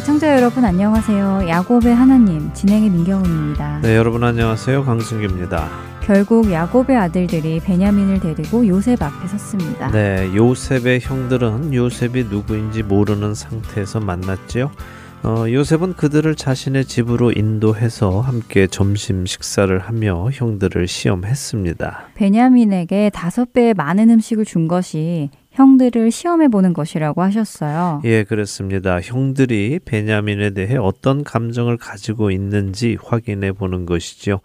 애청자 여러분 안녕하세요. 야곱의 하나님 진행의 민경훈입니다. 네, 여러분 안녕하세요. 강승규입니다. 결국 야곱의 아들들이 베냐민을 데리고 요셉 앞에 섰습니다. 네, 요셉의 형들은 요셉이 누구인지 모르는 상태에서 만났지요. 어, 요셉은 그들을 자신의 집으로 인도해서 함께 점심 식사를 하며 형들을 시험했습니다. 베냐민에게 다섯 배의 많은 음식을 준 것이 형들을 시험해 보는 것이라고 하셨어요. 예, 그렇습니다. 형들이 베냐민에 대해 어떤 감정을 가지고 있는지 확인해 보는 것이죠.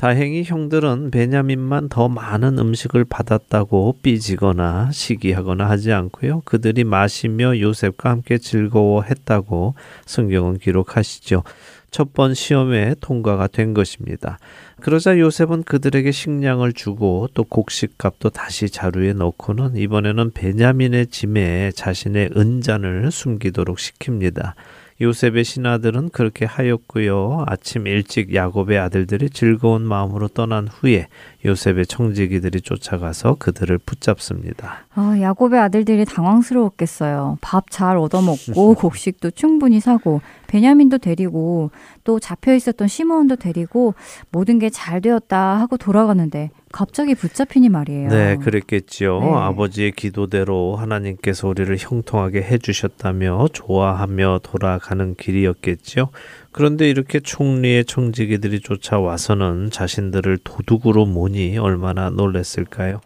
다행히 형들은 베냐민만 더 많은 음식을 받았다고 삐지거나 시기하거나 하지 않고요. 그들이 마시며 요셉과 함께 즐거워했다고 성경은 기록하시죠. 첫 번 시험에 통과가 된 것입니다. 그러자 요셉은 그들에게 식량을 주고 또 곡식값도 다시 자루에 넣고는 이번에는 베냐민의 짐에 자신의 은잔을 숨기도록 시킵니다. 요셉의 신하들은 그렇게 하였고요. 아침 일찍 야곱의 아들들이 즐거운 마음으로 떠난 후에 요셉의 청지기들이 쫓아가서 그들을 붙잡습니다. 아, 야곱의 아들들이 당황스러웠겠어요. 밥 잘 얻어먹고 곡식도 충분히 사고 베냐민도 데리고 또 잡혀 있었던 시므온도 데리고 모든 게 잘 되었다 하고 돌아가는데 갑자기 붙잡히니 말이에요. 네, 그랬겠지요. 네. 아버지의 기도대로 하나님께서 우리를 형통하게 해주셨다며 좋아하며 돌아가는 길이었겠지요. 그런데 이렇게 총리의 청지기들이 쫓아와서는 자신들을 도둑으로 모니 얼마나 놀랬을까요?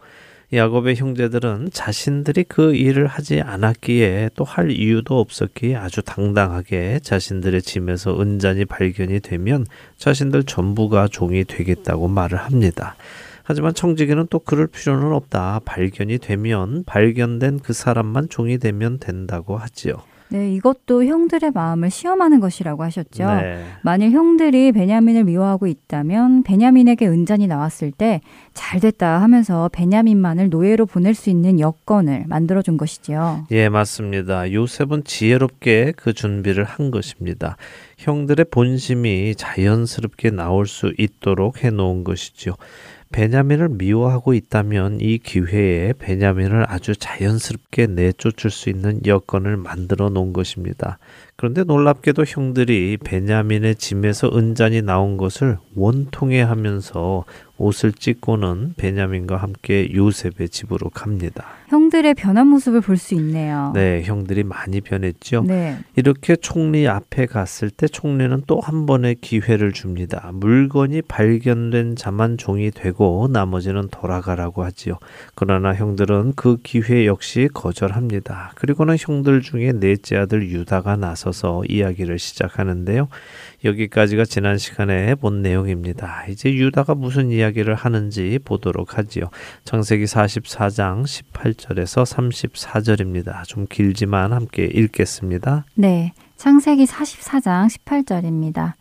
야곱의 형제들은 자신들이 그 일을 하지 않았기에 또 할 이유도 없었기에 아주 당당하게 자신들의 짐에서 은잔이 발견이 되면 자신들 전부가 종이 되겠다고 말을 합니다. 하지만 청지기는 또 그럴 필요는 없다. 발견이 되면 발견된 그 사람만 종이 되면 된다고 하지요. 네, 이것도 형들의 마음을 시험하는 것이라고 하셨죠. 네. 만일 형들이 베냐민을 미워하고 있다면 베냐민에게 은잔이 나왔을 때 잘 됐다 하면서 베냐민만을 노예로 보낼 수 있는 여건을 만들어 준 것이지요. 예, 맞습니다. 요셉은 지혜롭게 그 준비를 한 것입니다. 형들의 본심이 자연스럽게 나올 수 있도록 해 놓은 것이지요. 베냐민을 미워하고 있다면 이 기회에 베냐민을 아주 자연스럽게 내쫓을 수 있는 여건을 만들어 놓은 것입니다. 그런데 놀랍게도 형들이 베냐민의 짐에서 은잔이 나온 것을 원통해 하면서 옷을 찢고는 베냐민과 함께 요셉의 집으로 갑니다. 형들의 변한 모습을 볼 수 있네요. 네, 형들이 많이 변했죠. 네. 이렇게 총리 앞에 갔을 때 총리는 또 한 번의 기회를 줍니다. 물건이 발견된 자만 종이 되고 나머지는 돌아가라고 하지요. 그러나 형들은 그 기회 역시 거절합니다. 그리고는 형들 중에 넷째 아들 유다가 나서서 이야기를 시작하는데요. 여기까지가 지난 시간에 본 내용입니다. 이제 유다가 무슨 이야기를 하는지 보도록 하지요. 창세기 44장 18절에서 34절입니다. 좀 길지만 함께 읽겠습니다. 네. 창세기 44장 18절입니다.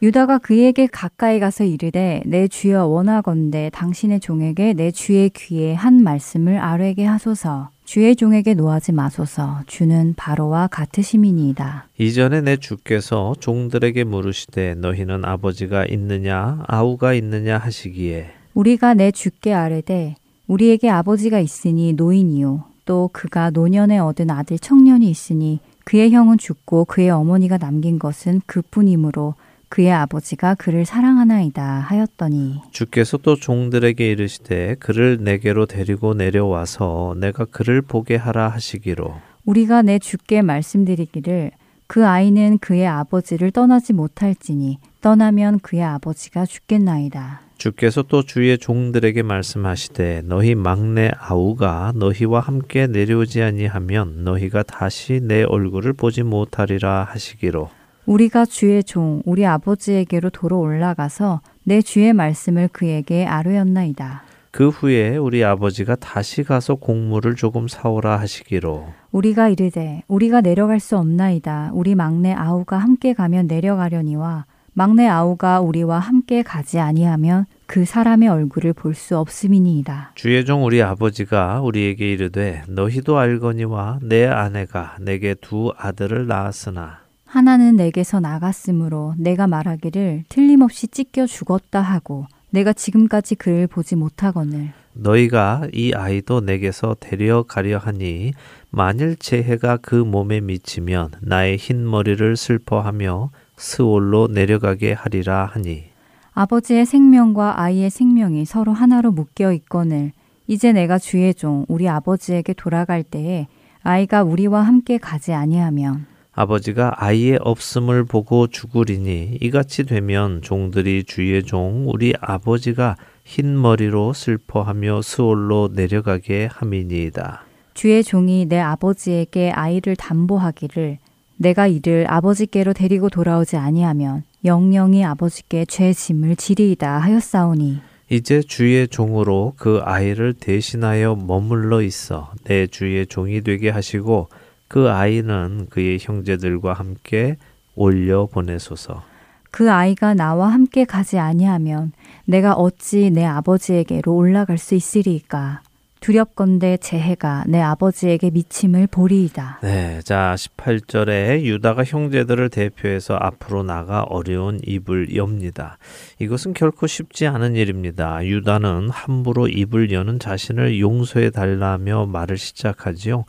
유다가 그에게 가까이 가서 이르되 내 주여 원하건대 당신의 종에게 내 주의 귀에 한 말씀을 아뢰게 하소서 주의 종에게 노하지 마소서. 주는 바로와 같으심이니이다. 이전에 내 주께서 종들에게 물으시되 너희는 아버지가 있느냐 아우가 있느냐 하시기에. 우리가 내 주께 아뢰되 우리에게 아버지가 있으니 노인이요. 또 그가 노년에 얻은 아들 청년이 있으니 그의 형은 죽고 그의 어머니가 남긴 것은 그뿐이므로 그의 아버지가 그를 사랑하나이다 하였더니 주께서 또 종들에게 이르시되 그를 내게로 데리고 내려와서 내가 그를 보게 하라 하시기로 우리가 내 주께 말씀드리기를 그 아이는 그의 아버지를 떠나지 못할지니 떠나면 그의 아버지가 죽겠나이다. 주께서 또 주의 종들에게 말씀하시되 너희 막내 아우가 너희와 함께 내려오지 아니하면 너희가 다시 내 얼굴을 보지 못하리라 하시기로 우리가 주의 종 우리 아버지에게로 도로 올라가서 내 주의 말씀을 그에게 아뢰었나이다. 그 후에 우리 아버지가 다시 가서 곡물을 조금 사오라 하시기로 우리가 이르되 우리가 내려갈 수 없나이다. 우리 막내 아우가 함께 가면 내려가려니와 막내 아우가 우리와 함께 가지 아니하면 그 사람의 얼굴을 볼 수 없음이니이다. 주의 종 우리 아버지가 우리에게 이르되 너희도 알거니와 내 아내가 내게 두 아들을 낳았으나 하나는 내게서 나갔으므로 내가 말하기를 틀림없이 찢겨 죽었다 하고 내가 지금까지 그를 보지 못하거늘. 너희가 이 아이도 내게서 데려가려 하니 만일 재해가 그 몸에 미치면 나의 흰 머리를 슬퍼하며 스올로 내려가게 하리라 하니. 아버지의 생명과 아이의 생명이 서로 하나로 묶여 있거늘. 이제 내가 주의 종 우리 아버지에게 돌아갈 때에 아이가 우리와 함께 가지 아니하면 아버지가 아이의 없음을 보고 죽으리니 이같이 되면 종들이 주의 종 우리 아버지가 흰 머리로 슬퍼하며 스올로 내려가게 함이니이다. 주의 종이 내 아버지에게 아이를 담보하기를 내가 이를 아버지께로 데리고 돌아오지 아니하면 영영이 아버지께 죄 짐을 지리이다 하였사오니 이제 주의 종으로 그 아이를 대신하여 머물러 있어 내 주의 종이 되게 하시고 그 아이는 그의 형제들과 함께 올려 보내소서. 그 아이가 나와 함께 가지 아니하면 내가 어찌 내 아버지에게로 올라갈 수 있으리이까 두렵건대 재해가 내 아버지에게 미침을 보리이다. 네, 자 18절에 유다가 형제들을 대표해서 앞으로 나가 어려운 입을 엽니다. 이것은 결코 쉽지 않은 일입니다. 유다는 함부로 입을 여는 자신을 용서해 달라며 말을 시작하지요.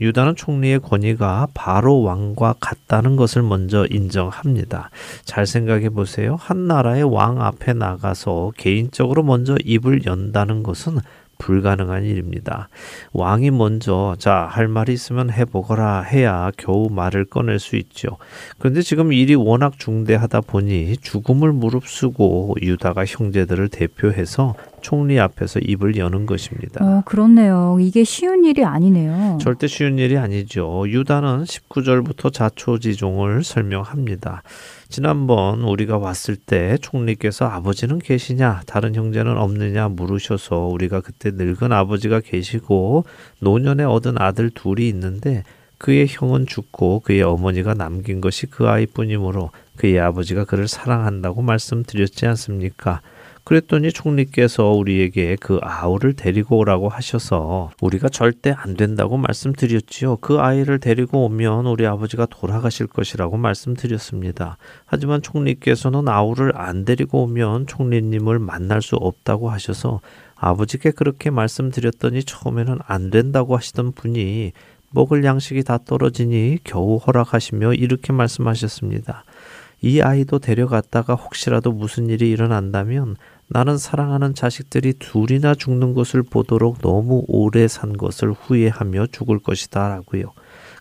유다는 총리의 권위가 바로 왕과 같다는 것을 먼저 인정합니다. 잘 생각해 보세요. 한 나라의 왕 앞에 나가서 개인적으로 먼저 입을 연다는 것은 불가능한 일입니다. 왕이 먼저 자, 할 말이 있으면 해보거라 해야 겨우 말을 꺼낼 수 있죠. 그런데 지금 일이 워낙 중대하다 보니 죽음을 무릅쓰고 유다가 형제들을 대표해서 총리 앞에서 입을 여는 것입니다. 어, 그렇네요. 이게 쉬운 일이 아니네요. 절대 쉬운 일이 아니죠. 유다는 19절부터 자초지종을 설명합니다. 지난번 우리가 왔을 때 총리께서 아버지는 계시냐, 다른 형제는 없느냐 물으셔서 우리가 그때 늙은 아버지가 계시고 노년에 얻은 아들 둘이 있는데 그의 형은 죽고 그의 어머니가 남긴 것이 그 아이뿐이므로 그의 아버지가 그를 사랑한다고 말씀드렸지 않습니까? 그랬더니 총리께서 우리에게 그 아우를 데리고 오라고 하셔서 우리가 절대 안 된다고 말씀드렸지요. 그 아이를 데리고 오면 우리 아버지가 돌아가실 것이라고 말씀드렸습니다. 하지만 총리께서는 아우를 안 데리고 오면 총리님을 만날 수 없다고 하셔서 아버지께 그렇게 말씀드렸더니 처음에는 안 된다고 하시던 분이 먹을 양식이 다 떨어지니 겨우 허락하시며 이렇게 말씀하셨습니다. 이 아이도 데려갔다가 혹시라도 무슨 일이 일어난다면 나는 사랑하는 자식들이 둘이나 죽는 것을 보도록 너무 오래 산 것을 후회하며 죽을 것이다 라고요.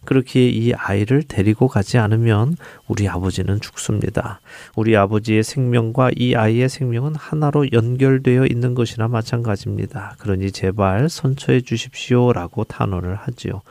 그렇게 이 아이를 데리고 가지 않으면 우리 아버지는 죽습니다. 우리 아버지의 생명과 이 아이의 생명은 하나로 연결되어 있는 것이나 마찬가지입니다. 그러니 제발 선처해 주십시오 라고 탄원을 하지요.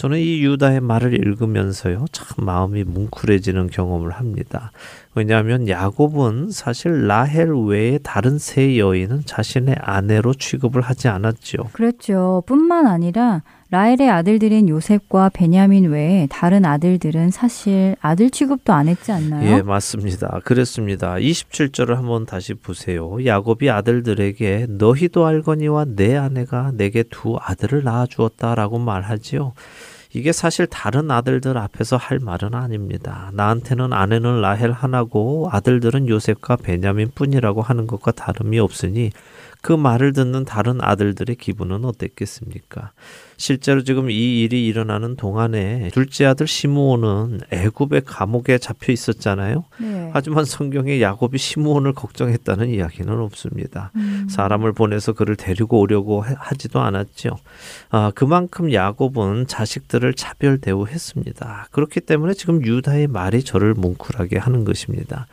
저는 이 유다의 말을 읽으면서요, 참 마음이 뭉클해지는 경험을 합니다. 왜냐하면 야곱은 사실 라헬 외에 다른 세 여인은 자신의 아내로 취급을 하지 않았죠. 그렇죠. 뿐만 아니라 라헬의 아들들인 요셉과 베냐민 외에 다른 아들들은 사실 아들 취급도 안 했지 않나요? 예, 맞습니다. 그랬습니다. 27절을 한번 다시 보세요. 야곱이 아들들에게 너희도 알거니와 내 아내가 내게 두 아들을 낳아 주었다라고 말하지요. 이게 사실 다른 아들들 앞에서 할 말은 아닙니다. 나한테는 아내는 라헬 하나고 아들들은 요셉과 베냐민 뿐이라고 하는 것과 다름이 없으니 그 말을 듣는 다른 아들들의 기분은 어땠겠습니까? 실제로 지금 이 일이 일어나는 동안에 둘째 아들 시므온은 애굽의 감옥에 잡혀 있었잖아요. 네. 하지만 성경에 야곱이 시므온을 걱정했다는 이야기는 없습니다. 음. 사람을 보내서 그를 데리고 오려고 하지도 않았죠. 아, 그만큼 야곱은 자식들을 차별 대우했습니다. 그렇기 때문에 지금 유다의 말이 저를 뭉클하게 하는 것입니다.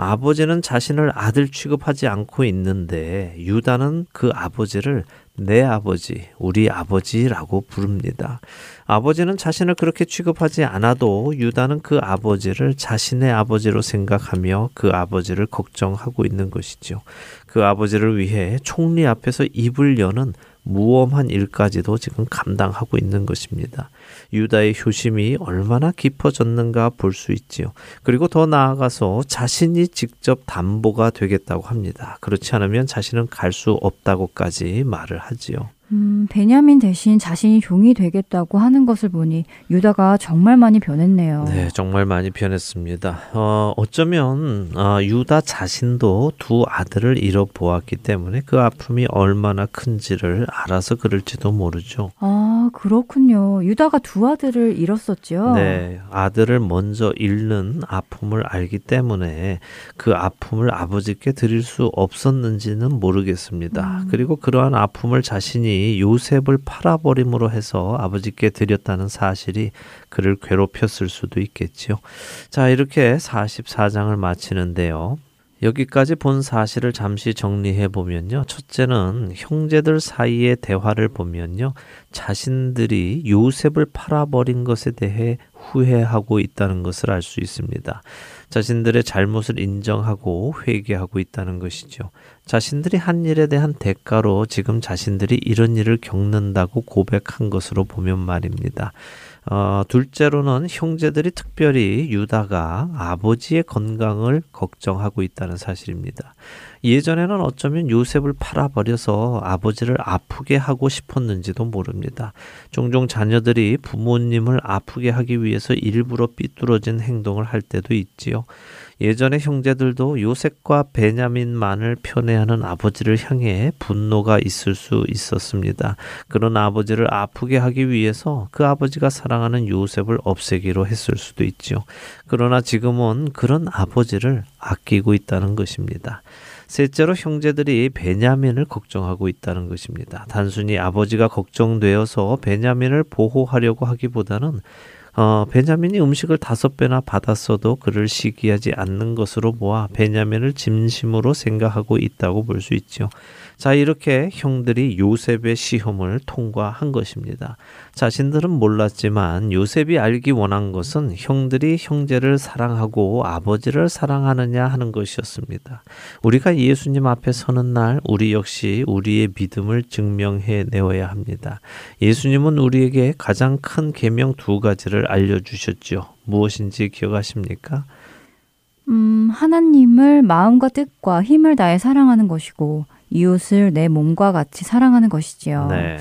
아버지는 자신을 아들 취급하지 않고 있는데 유다는 그 아버지를 내 아버지, 우리 아버지라고 부릅니다. 아버지는 자신을 그렇게 취급하지 않아도 유다는 그 아버지를 자신의 아버지로 생각하며 그 아버지를 걱정하고 있는 것이죠. 그 아버지를 위해 총리 앞에서 입을 여는 무엄한 일까지도 지금 감당하고 있는 것입니다. 유다의 효심이 얼마나 깊어졌는가 볼 수 있지요. 그리고 더 나아가서 자신이 직접 담보가 되겠다고 합니다. 그렇지 않으면 자신은 갈 수 없다고까지 말을 하지요. 음, 베냐민 대신 자신이 종이 되겠다고 하는 것을 보니 유다가 정말 많이 변했네요. 네, 정말 많이 변했습니다. 어, 어쩌면 어, 유다 자신도 두 아들을 잃어보았기 때문에 그 아픔이 얼마나 큰지를 알아서 그럴지도 모르죠. 아, 그렇군요. 유다가 두 아들을 잃었었죠. 네, 아들을 먼저 잃는 아픔을 알기 때문에 그 아픔을 아버지께 드릴 수 없었는지는 모르겠습니다. 음. 그리고 그러한 아픔을 자신이 요셉을 팔아버림으로 해서 아버지께 드렸다는 사실이 그를 괴롭혔을 수도 있겠지요. 자, 이렇게 44장을 마치는데요. 여기까지 본 사실을 잠시 정리해 보면요. 첫째는 형제들 사이의 대화를 보면요. 자신들이 요셉을 팔아버린 것에 대해 후회하고 있다는 것을 알 수 있습니다. 자신들의 잘못을 인정하고 회개하고 있다는 것이죠. 자신들이 한 일에 대한 대가로 지금 자신들이 이런 일을 겪는다고 고백한 것으로 보면 말입니다. 어, 둘째로는 형제들이 특별히 유다가 아버지의 건강을 걱정하고 있다는 사실입니다. 예전에는 어쩌면 요셉을 팔아버려서 아버지를 아프게 하고 싶었는지도 모릅니다. 종종 자녀들이 부모님을 아프게 하기 위해서 일부러 삐뚤어진 행동을 할 때도 있지요. 예전의 형제들도 요셉과 베냐민만을 편애하는 아버지를 향해 분노가 있을 수 있었습니다. 그런 아버지를 아프게 하기 위해서 그 아버지가 사랑하는 요셉을 없애기로 했을 수도 있지요. 그러나 지금은 그런 아버지를 아끼고 있다는 것입니다. 셋째로 형제들이 베냐민을 걱정하고 있다는 것입니다. 단순히 아버지가 걱정되어서 베냐민을 보호하려고 하기보다는 어, 베냐민이 음식을 다섯 배나 받았어도 그를 시기하지 않는 것으로 보아 베냐민을 진심으로 생각하고 있다고 볼 수 있죠. 자, 이렇게 형들이 요셉의 시험을 통과한 것입니다. 자신들은 몰랐지만 요셉이 알기 원한 것은 형들이 형제를 사랑하고 아버지를 사랑하느냐 하는 것이었습니다. 우리가 예수님 앞에 서는 날 우리 역시 우리의 믿음을 증명해 내어야 합니다. 예수님은 우리에게 가장 큰 계명 두 가지를 알려 주셨죠. 무엇인지 기억하십니까? 음, 하나님을 마음과 뜻과 힘을 다해 사랑하는 것이고 이웃을 내 몸과 같이 사랑하는 것이지요. 네.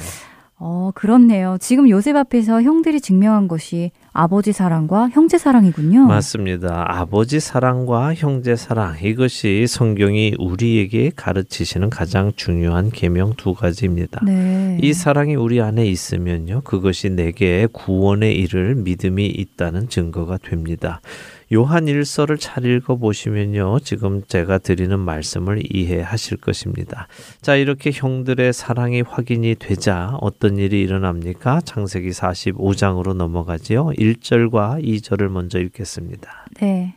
어, 그렇네요. 지금 요셉 앞에서 형들이 증명한 것이 아버지 사랑과 형제 사랑이군요. 맞습니다. 아버지 사랑과 형제 사랑 이것이 성경이 우리에게 가르치시는 가장 중요한 계명 두 가지입니다. 네. 이 사랑이 우리 안에 있으면요. 그것이 내게 구원에 이를 믿음이 있다는 증거가 됩니다. 요한 일서를 잘 읽어 보시면요. 지금 제가 드리는 말씀을 이해하실 것입니다. 자, 이렇게 형들의 사랑이 확인이 되자 어떤 일이 일어납니까? 창세기 45장으로 넘어가지요. 1절과 2절을 먼저 읽겠습니다. 네.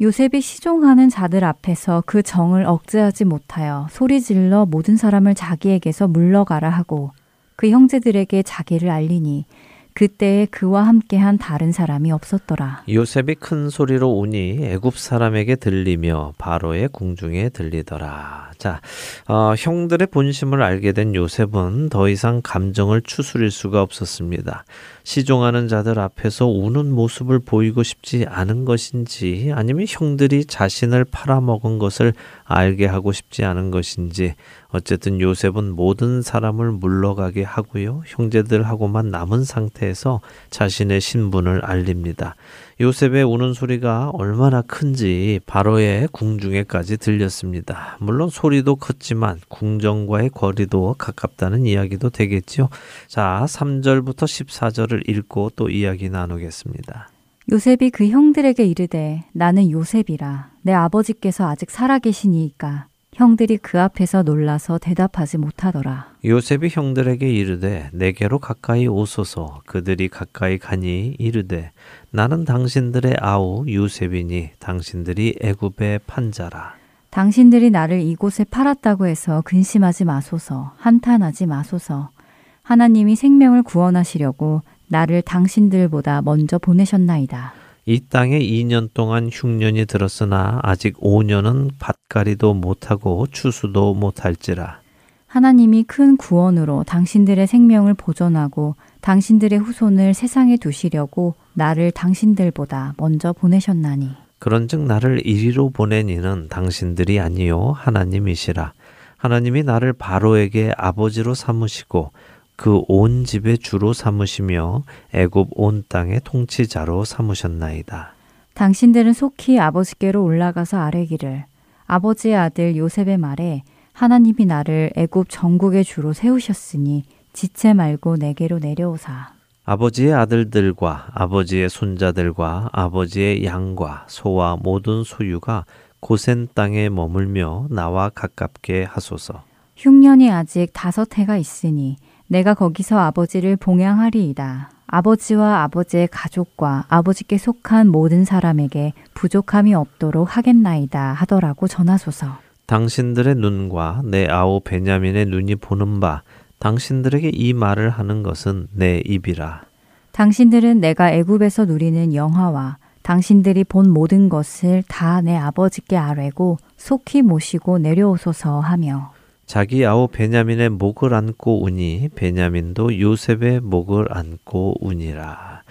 요셉이 시종하는 자들 앞에서 그 정을 억제하지 못하여 소리 질러 모든 사람을 자기에게서 물러가라 하고 그 형제들에게 자기를 알리니 그때에 그와 함께한 다른 사람이 없었더라. 요셉이 큰 소리로 우니 애굽 사람에게 들리며 바로의 궁중에 들리더라. 자, 어, 형들의 본심을 알게 된 요셉은 더 이상 감정을 추스릴 수가 없었습니다. 시종하는 자들 앞에서 우는 모습을 보이고 싶지 않은 것인지 아니면 형들이 자신을 팔아먹은 것을 알게 하고 싶지 않은 것인지 어쨌든 요셉은 모든 사람을 물러가게 하고요. 형제들하고만 남은 상태에서 자신의 신분을 알립니다. 요셉의 우는 소리가 얼마나 큰지 바로의 궁중에까지 들렸습니다. 물론 소리도 컸지만 궁정과의 거리도 가깝다는 이야기도 되겠죠. 자, 3절부터 14절을 읽고 또 이야기 나누겠습니다. 요셉이 그 형들에게 이르되 나는 요셉이라 내 아버지께서 아직 살아 계시니이까 형들이 그 앞에서 놀라서 대답하지 못하더라. 요셉이 형들에게 이르되 내게로 가까이 오소서 그들이 가까이 가니 이르되 나는 당신들의 아우 요셉이니 당신들이 애굽의 판자라. 당신들이 나를 이곳에 팔았다고 해서 근심하지 마소서, 한탄하지 마소서. 하나님이 생명을 구원하시려고 나를 당신들보다 먼저 보내셨나이다. 이 땅에 2년 동안 흉년이 들었으나 아직 5년은 밭가리도 못하고 추수도 못할지라. 하나님이 큰 구원으로 당신들의 생명을 보존하고 당신들의 후손을 세상에 두시려고 나를 당신들보다 먼저 보내셨나니. 그런즉 나를 이리로 보낸 이는 당신들이 아니요 하나님이시라. 하나님이 나를 바로에게 아버지로 삼으시고 그 온 집의 주로 삼으시며 애굽 온 땅의 통치자로 삼으셨나이다. 당신들은 속히 아버지께로 올라가서 아뢰기를 아버지의 아들 요셉의 말에 하나님이 나를 애굽 전국의 주로 세우셨으니 지체 말고 내게로 내려오사. 아버지의 아들들과 아버지의 손자들과 아버지의 양과 소와 모든 소유가 고센 땅에 머물며 나와 가깝게 하소서. 흉년이 아직 다섯 해가 있으니 내가 거기서 아버지를 봉양하리이다. 아버지와 아버지의 가족과 아버지께 속한 모든 사람에게 부족함이 없도록 하겠나이다 하더라고 전하소서. 당신들의 눈과 내 아우 베냐민의 눈이 보는 바 당신들에게 이 말을 하는 것은 내 입이라. 당신들은 내가 애굽에서 누리는 영화와 당신들이 본 모든 것을 다 내 아버지께 아뢰고 속히 모시고 내려오소서 하며 자기 아우 베냐민의 목을 안고 우니 베냐민도 요셉의 목을 안고 우니라.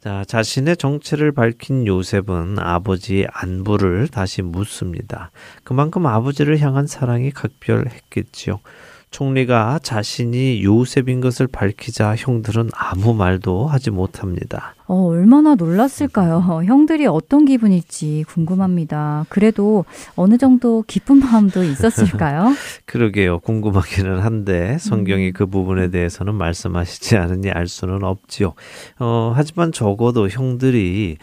자, 자신의 정체를 밝힌 요셉은 아버지의 안부를 다시 묻습니다. 그만큼 아버지를 향한 사랑이 각별했겠지요. 총리가 자신이 요셉인 것을 밝히자 형들은 아무 말도 하지 못합니다. 어, 얼마나 놀랐을까요? 형들이 어떤 기분일지 궁금합니다. 그래도 어느 정도 기쁜 마음도 있었을까요? 그러게요. 궁금하기는 한데 성경이 음. 그 부분에 대해서는 말씀하시지 않으니 알 수는 없지요. 어, 하지만 적어도 형들이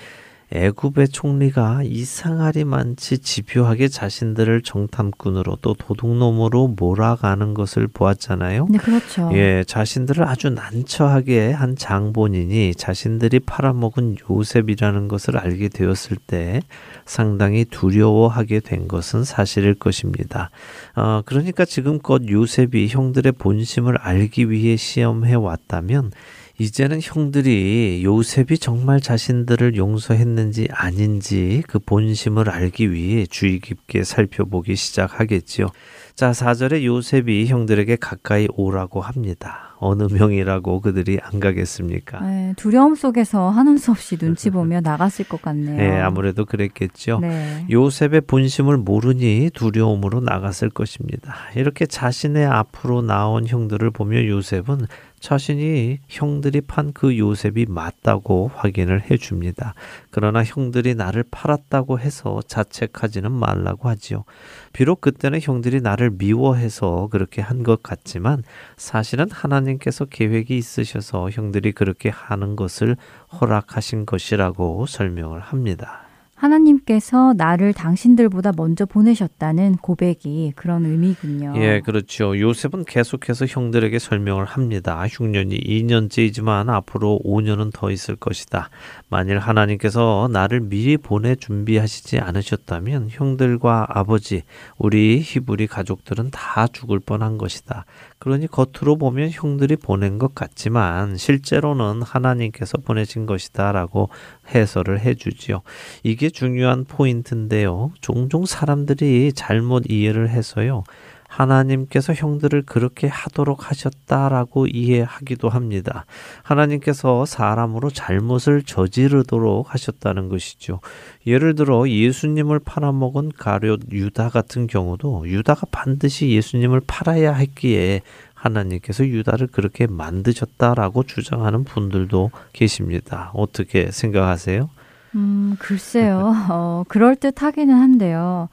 애굽의 총리가 이상하리만치 집요하게 자신들을 정탐꾼으로 또 도둑놈으로 몰아가는 것을 보았잖아요. 네, 그렇죠. 예, 자신들을 아주 난처하게 한 장본인이 자신들이 팔아먹은 요셉이라는 것을 알게 되었을 때 상당히 두려워하게 된 것은 사실일 것입니다. 어, 그러니까 지금껏 요셉이 형들의 본심을 알기 위해 시험해 왔다면 이제는 형들이 요셉이 정말 자신들을 용서했는지 아닌지 그 본심을 알기 위해 주의 깊게 살펴보기 시작하겠지요. 자, 4절에 요셉이 형들에게 가까이 오라고 합니다. 어느 명이라고 그들이 안 가겠습니까? 네, 두려움 속에서 하는 수 없이 눈치 보며 나갔을 것 같네요. 네, 아무래도 그랬겠죠. 네. 요셉의 본심을 모르니 두려움으로 나갔을 것입니다. 이렇게 자신의 앞으로 나온 형들을 보며 요셉은 자신이 형들이 판 그 요셉이 맞다고 확인을 해 줍니다. 그러나 형들이 나를 팔았다고 해서 자책하지는 말라고 하지요. 비록 그때는 형들이 나를 미워해서 그렇게 한 것 같지만 사실은 하나님께서 계획이 있으셔서 형들이 그렇게 하는 것을 허락하신 것이라고 설명을 합니다. 하나님께서 나를 당신들보다 먼저 보내셨다는 고백이 그런 의미군요. 예, 그렇죠. 요셉은 계속해서 형들에게 설명을 합니다. 흉년이 2년째이지만 앞으로 5년은 더 있을 것이다. 만일 하나님께서 나를 미리 보내 준비하시지 않으셨다면 형들과 아버지, 우리 히브리 가족들은 다 죽을 뻔한 것이다. 그러니 겉으로 보면 형들이 보낸 것 같지만 실제로는 하나님께서 보내신 것이다 라고 해설을 해주지요. 이게 중요한 포인트인데요. 종종 사람들이 잘못 이해를 해서요. 하나님께서 형들을 그렇게 하도록 하셨다라고 이해하기도 합니다. 하나님께서 사람으로 잘못을 저지르도록 하셨다는 것이죠. 예를 들어 예수님을 팔아먹은 가룟 유다 같은 경우도 유다가 반드시 예수님을 팔아야 했기에 하나님께서 유다를 그렇게 만드셨다라고 주장하는 분들도 계십니다. 어떻게 생각하세요? 음, 글쎄요. 어, 그럴듯 하기는 한데요.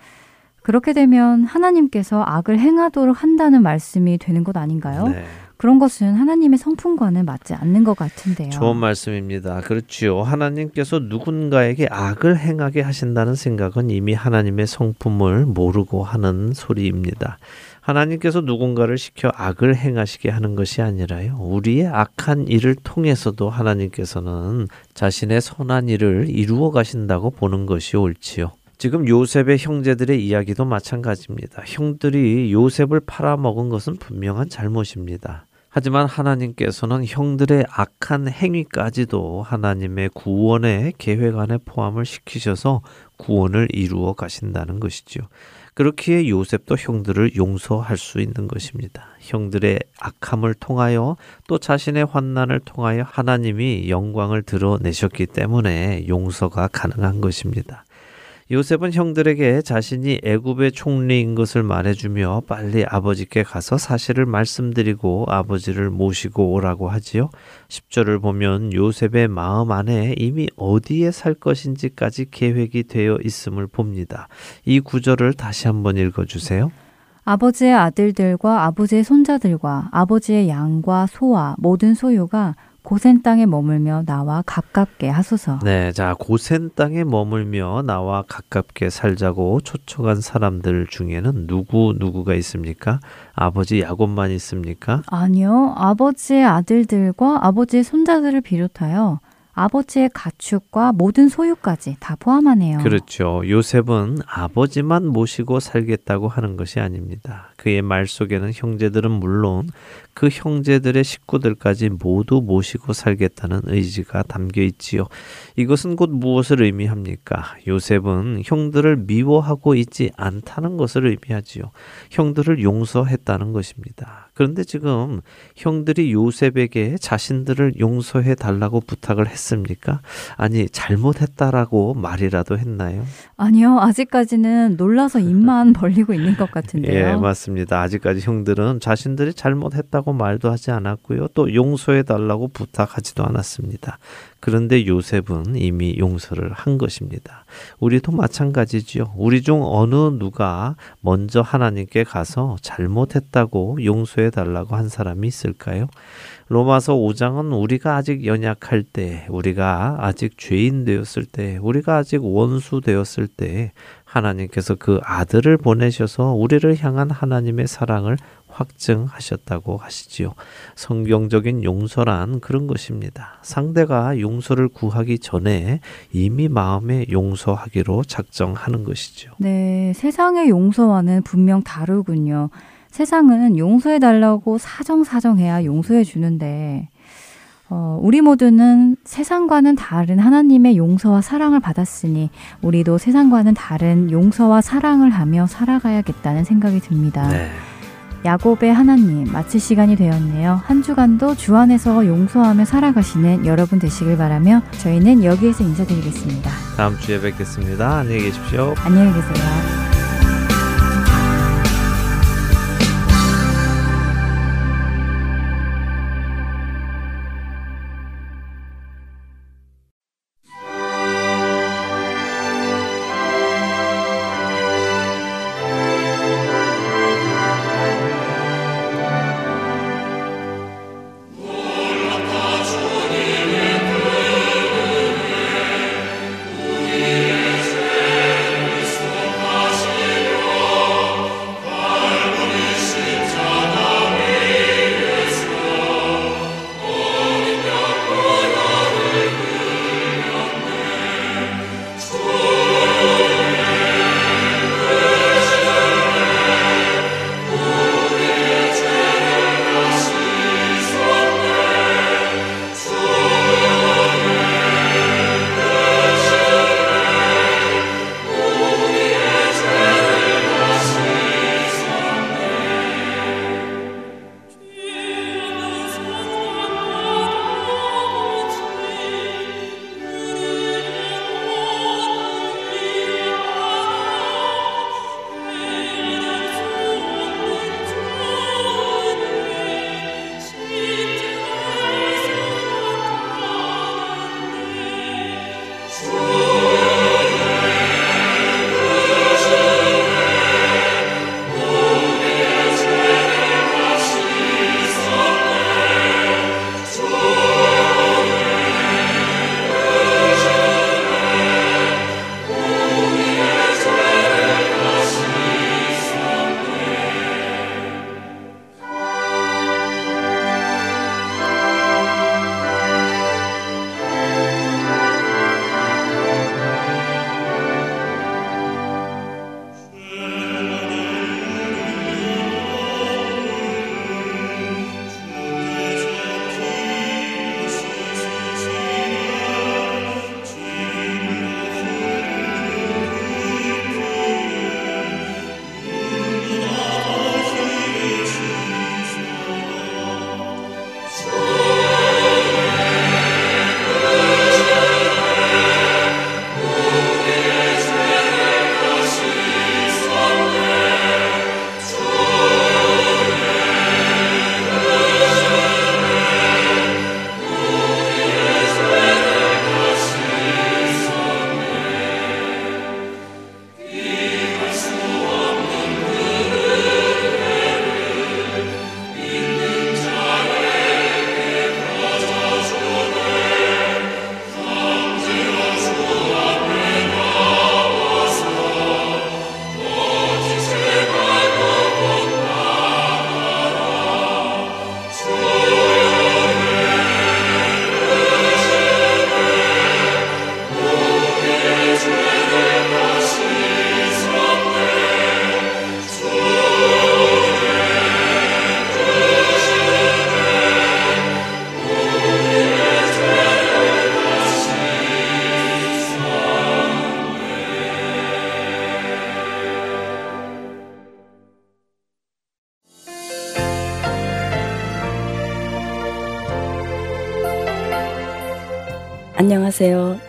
그렇게 되면 하나님께서 악을 행하도록 한다는 말씀이 되는 것 아닌가요? 네. 그런 것은 하나님의 성품과는 맞지 않는 것 같은데요. 좋은 말씀입니다. 그렇지요. 하나님께서 누군가에게 악을 행하게 하신다는 생각은 이미 하나님의 성품을 모르고 하는 소리입니다. 하나님께서 누군가를 시켜 악을 행하시게 하는 것이 아니라요. 우리의 악한 일을 통해서도 하나님께서는 자신의 선한 일을 이루어 가신다고 보는 것이 옳지요. 지금 요셉의 형제들의 이야기도 마찬가지입니다. 형들이 요셉을 팔아먹은 것은 분명한 잘못입니다. 하지만 하나님께서는 형들의 악한 행위까지도 하나님의 구원의 계획 안에 포함을 시키셔서 구원을 이루어 가신다는 것이죠. 그렇기에 요셉도 형들을 용서할 수 있는 것입니다. 형들의 악함을 통하여 또 자신의 환난을 통하여 하나님이 영광을 드러내셨기 때문에 용서가 가능한 것입니다. 요셉은 형들에게 자신이 애굽의 총리인 것을 말해주며 빨리 아버지께 가서 사실을 말씀드리고 아버지를 모시고 오라고 하지요. 10절을 보면 요셉의 마음 안에 이미 어디에 살 것인지까지 계획이 되어 있음을 봅니다. 이 구절을 다시 한번 읽어주세요. 아버지의 아들들과 아버지의 손자들과 아버지의 양과 소와 모든 소유가 고센 땅에 머물며 나와 가깝게 하소서. 네, 자 고센 땅에 머물며 나와 가깝게 살자고 초청한 사람들 중에는 누구 누구가 있습니까? 아버지 야곱만 있습니까? 아니요, 아버지의 아들들과 아버지의 손자들을 비롯하여 아버지의 가축과 모든 소유까지 다 포함하네요. 그렇죠. 요셉은 아버지만 모시고 살겠다고 하는 것이 아닙니다. 그의 말 속에는 형제들은 물론 그 형제들의 식구들까지 모두 모시고 살겠다는 의지가 담겨 있지요. 이것은 곧 무엇을 의미합니까? 요셉은 형들을 미워하고 있지 않다는 것을 의미하지요. 형들을 용서했다는 것입니다. 그런데 지금 형들이 요셉에게 자신들을 용서해 달라고 부탁을 했습니까? 아니, 잘못했다라고 말이라도 했나요? 아니요, 아직까지는 놀라서 입만 벌리고 있는 것 같은데요. 예, 맞습니다. 아직까지 형들은 자신들이 잘못했다고 말도 하지 않았고요. 또 용서해 달라고 부탁하지도 않았습니다. 그런데 요셉은 이미 용서를 한 것입니다. 우리도 마찬가지지요. 우리 중 어느 누가 먼저 하나님께 가서 잘못했다고 용서해 달라고 한 사람이 있을까요? 로마서 5장은 우리가 아직 연약할 때, 우리가 아직 죄인 되었을 때, 우리가 아직 원수 되었을 때 하나님께서 그 아들을 보내셔서 우리를 향한 하나님의 사랑을 확증하셨다고 하시지요. 성경적인 용서란 그런 것입니다. 상대가 용서를 구하기 전에 이미 마음에 용서하기로 작정하는 것이죠. 네, 세상의 용서와는 분명 다르군요. 세상은 용서해 달라고 사정사정해야 용서해 주는데 어, 우리 모두는 세상과는 다른 하나님의 용서와 사랑을 받았으니 우리도 세상과는 다른 용서와 사랑을 하며 살아가야겠다는 생각이 듭니다. 네. 야곱의 하나님 마칠 시간이 되었네요. 한 주간도 주 안에서 용서하며 살아가시는 여러분 되시길 바라며 저희는 여기에서 인사드리겠습니다. 다음 주에 뵙겠습니다. 안녕히 계십시오. 안녕히 계세요.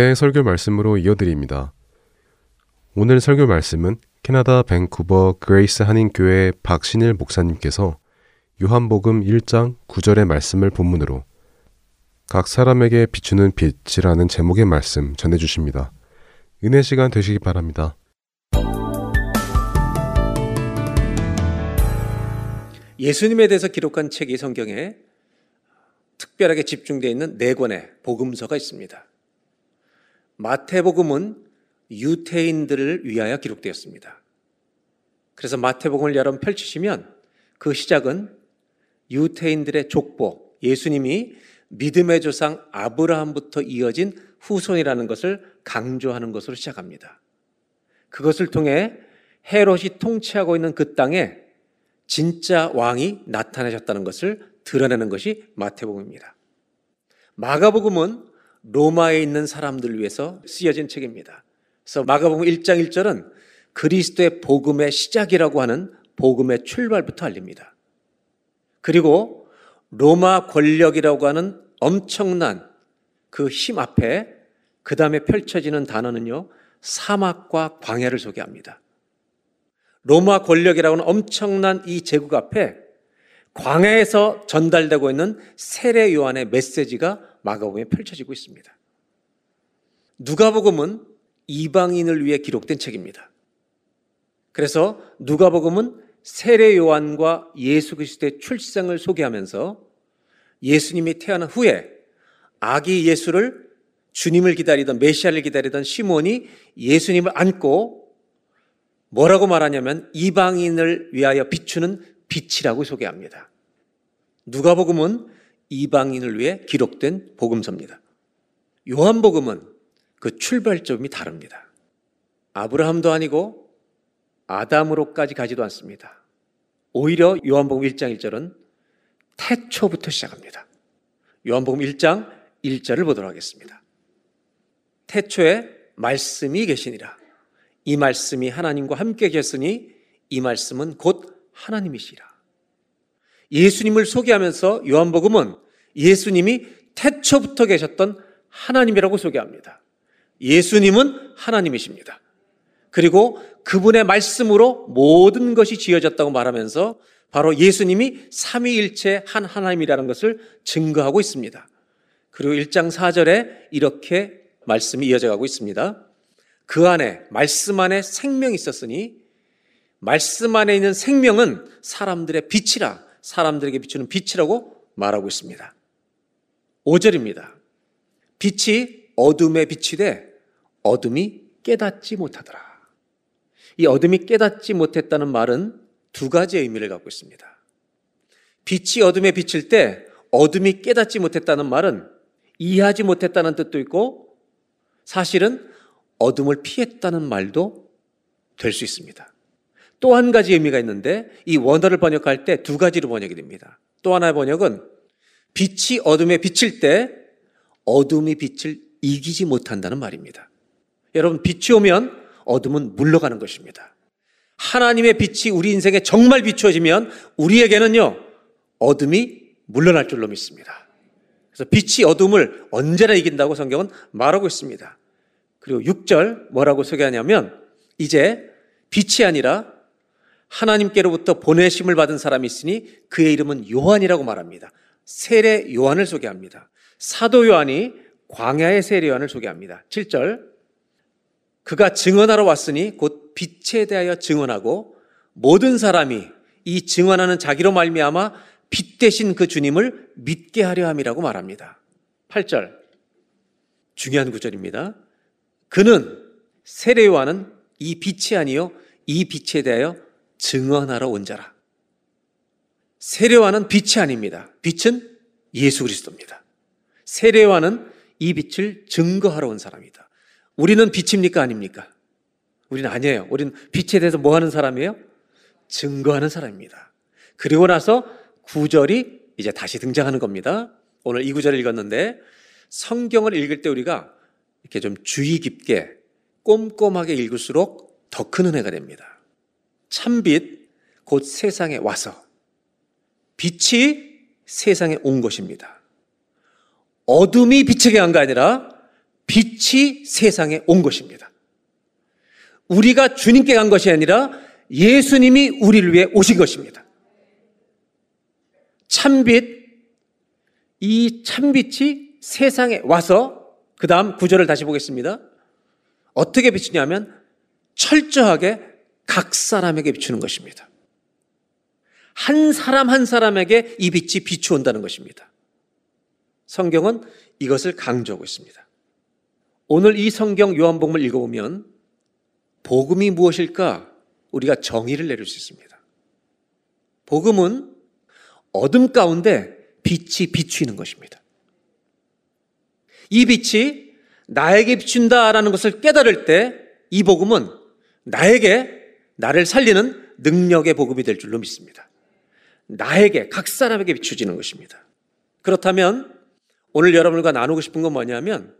은혜의 설교 말씀으로 이어드립니다. 오늘 설교 말씀은 캐나다 밴쿠버 그레이스 한인교회 박신일 목사님께서 요한복음 1장 9절의 말씀을 본문으로 각 사람에게 비추는 빛이라는 제목의 말씀 전해 주십니다. 은혜 시간 되시기 바랍니다. 예수님에 대해서 기록한 책이 성경에 특별하게 집중되어 있는 네 권의 복음서가 있습니다. 마태복음은 유태인들을 위하여 기록되었습니다. 그래서 마태복음을 여러분 펼치시면 그 시작은 유태인들의 족보, 예수님이 믿음의 조상 아브라함부터 이어진 후손이라는 것을 강조하는 것으로 시작합니다. 그것을 통해 헤롯이 통치하고 있는 그 땅에 진짜 왕이 나타나셨다는 것을 드러내는 것이 마태복음입니다. 마가복음은 로마에 있는 사람들 위해서 쓰여진 책입니다. 그래서 마가복음 1장 1절은 그리스도의 복음의 시작이라고 하는 복음의 출발부터 알립니다. 그리고 로마 권력이라고 하는 엄청난 그 힘 앞에 그 다음에 펼쳐지는 단어는요, 사막과 광야를 소개합니다. 로마 권력이라고 하는 엄청난 이 제국 앞에 광야에서 전달되고 있는 세례 요한의 메시지가 마가복음에 펼쳐지고 있습니다. 누가복음은 이방인을 위해 기록된 책입니다. 그래서 누가복음은 세례 요한과 예수 그리스도의 출생을 소개하면서 예수님이 태어난 후에 아기 예수를 주님을 기다리던 메시아를 기다리던 시몬이 예수님을 안고 뭐라고 말하냐면 이방인을 위하여 비추는 빛이라고 소개합니다. 누가복음은 이방인을 위해 기록된 복음서입니다. 요한복음은 그 출발점이 다릅니다. 아브라함도 아니고 아담으로까지 가지도 않습니다. 오히려 요한복음 1장 1절은 태초부터 시작합니다. 요한복음 1장 1절을 보도록 하겠습니다. 태초에 말씀이 계시니라. 이 말씀이 하나님과 함께 계셨으니 이 말씀은 곧 하나님이시라. 예수님을 소개하면서 요한복음은 예수님이 태초부터 계셨던 하나님이라고 소개합니다. 예수님은 하나님이십니다. 그리고 그분의 말씀으로 모든 것이 지어졌다고 말하면서 바로 예수님이 삼위일체 한 하나님이라는 것을 증거하고 있습니다. 그리고 1장 4절에 이렇게 말씀이 이어져 가고 있습니다. 그 안에 말씀 안에 생명이 있었으니 말씀 안에 있는 생명은 사람들의 빛이라 사람들에게 비추는 빛이라고 말하고 있습니다. 5절입니다. 빛이 어둠에 비치되 어둠이 깨닫지 못하더라. 이 어둠이 깨닫지 못했다는 말은 두 가지의 의미를 갖고 있습니다. 빛이 어둠에 비칠 때 어둠이 깨닫지 못했다는 말은 이해하지 못했다는 뜻도 있고 사실은 어둠을 피했다는 말도 될 수 있습니다. 또 한 가지 의미가 있는데 이 원어를 번역할 때 두 가지로 번역이 됩니다. 또 하나의 번역은 빛이 어둠에 비칠 때 어둠이 빛을 이기지 못한다는 말입니다. 여러분, 빛이 오면 어둠은 물러가는 것입니다. 하나님의 빛이 우리 인생에 정말 비추어지면 우리에게는요, 어둠이 물러날 줄로 믿습니다. 그래서 빛이 어둠을 언제나 이긴다고 성경은 말하고 있습니다. 그리고 6절 뭐라고 소개하냐면 이제 빛이 아니라 하나님께로부터 보내심을 받은 사람이 있으니 그의 이름은 요한이라고 말합니다. 세례 요한을 소개합니다. 사도 요한이 광야의 세례 요한을 소개합니다. 7절 그가 증언하러 왔으니 곧 빛에 대하여 증언하고 모든 사람이 이 증언하는 자기로 말미암아 빛 대신 그 주님을 믿게 하려 함이라고 말합니다. 8절 중요한 구절입니다. 그는 세례 요한은 이 빛이 아니요 이 빛에 대하여 증언하러 온 자라. 세례와는 빛이 아닙니다. 빛은 예수 그리스도입니다. 세례와는 이 빛을 증거하러 온 사람이다. 우리는 빛입니까 아닙니까? 우리는 아니에요. 우리는 빛에 대해서 뭐 하는 사람이에요? 증거하는 사람입니다. 그리고 나서 구절이 이제 다시 등장하는 겁니다. 오늘 이 구절을 읽었는데 성경을 읽을 때 우리가 이렇게 좀 주의 깊게 꼼꼼하게 읽을수록 더 큰 은혜가 됩니다. 참빛 곧 세상에 와서 빛이 세상에 온 것입니다. 어둠이 빛에게 간 게 아니라 빛이 세상에 온 것입니다. 우리가 주님께 간 것이 아니라 예수님이 우리를 위해 오신 것입니다. 참빛, 이 참빛이 세상에 와서 그 다음 구절을 다시 보겠습니다. 어떻게 비추냐면 철저하게 각 사람에게 비추는 것입니다. 한 사람 한 사람에게 이 빛이 비추온다는 것입니다. 성경은 이것을 강조하고 있습니다. 오늘 이 성경 요한복음을 읽어보면 복음이 무엇일까 우리가 정의를 내릴 수 있습니다. 복음은 어둠 가운데 빛이 비추이는 것입니다. 이 빛이 나에게 비춘다라는 것을 깨달을 때 이 복음은 나에게 나를 살리는 능력의 복음이 될 줄로 믿습니다. 나에게 각 사람에게 비추지는 것입니다. 그렇다면 오늘 여러분과 나누고 싶은 건 뭐냐면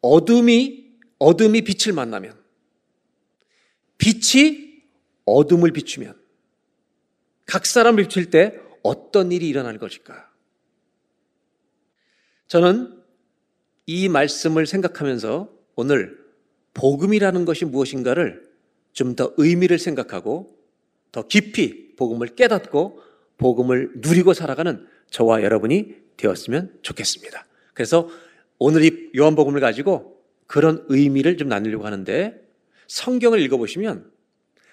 어둠이 어둠이 빛을 만나면 빛이 어둠을 비추면 각 사람을 비출 때 어떤 일이 일어날 것일까? 저는 이 말씀을 생각하면서 오늘 복음이라는 것이 무엇인가를 좀 더 의미를 생각하고 더 깊이 복음을 깨닫고 복음을 누리고 살아가는 저와 여러분이 되었으면 좋겠습니다. 그래서 오늘 이 요한복음을 가지고 그런 의미를 좀 나누려고 하는데 성경을 읽어보시면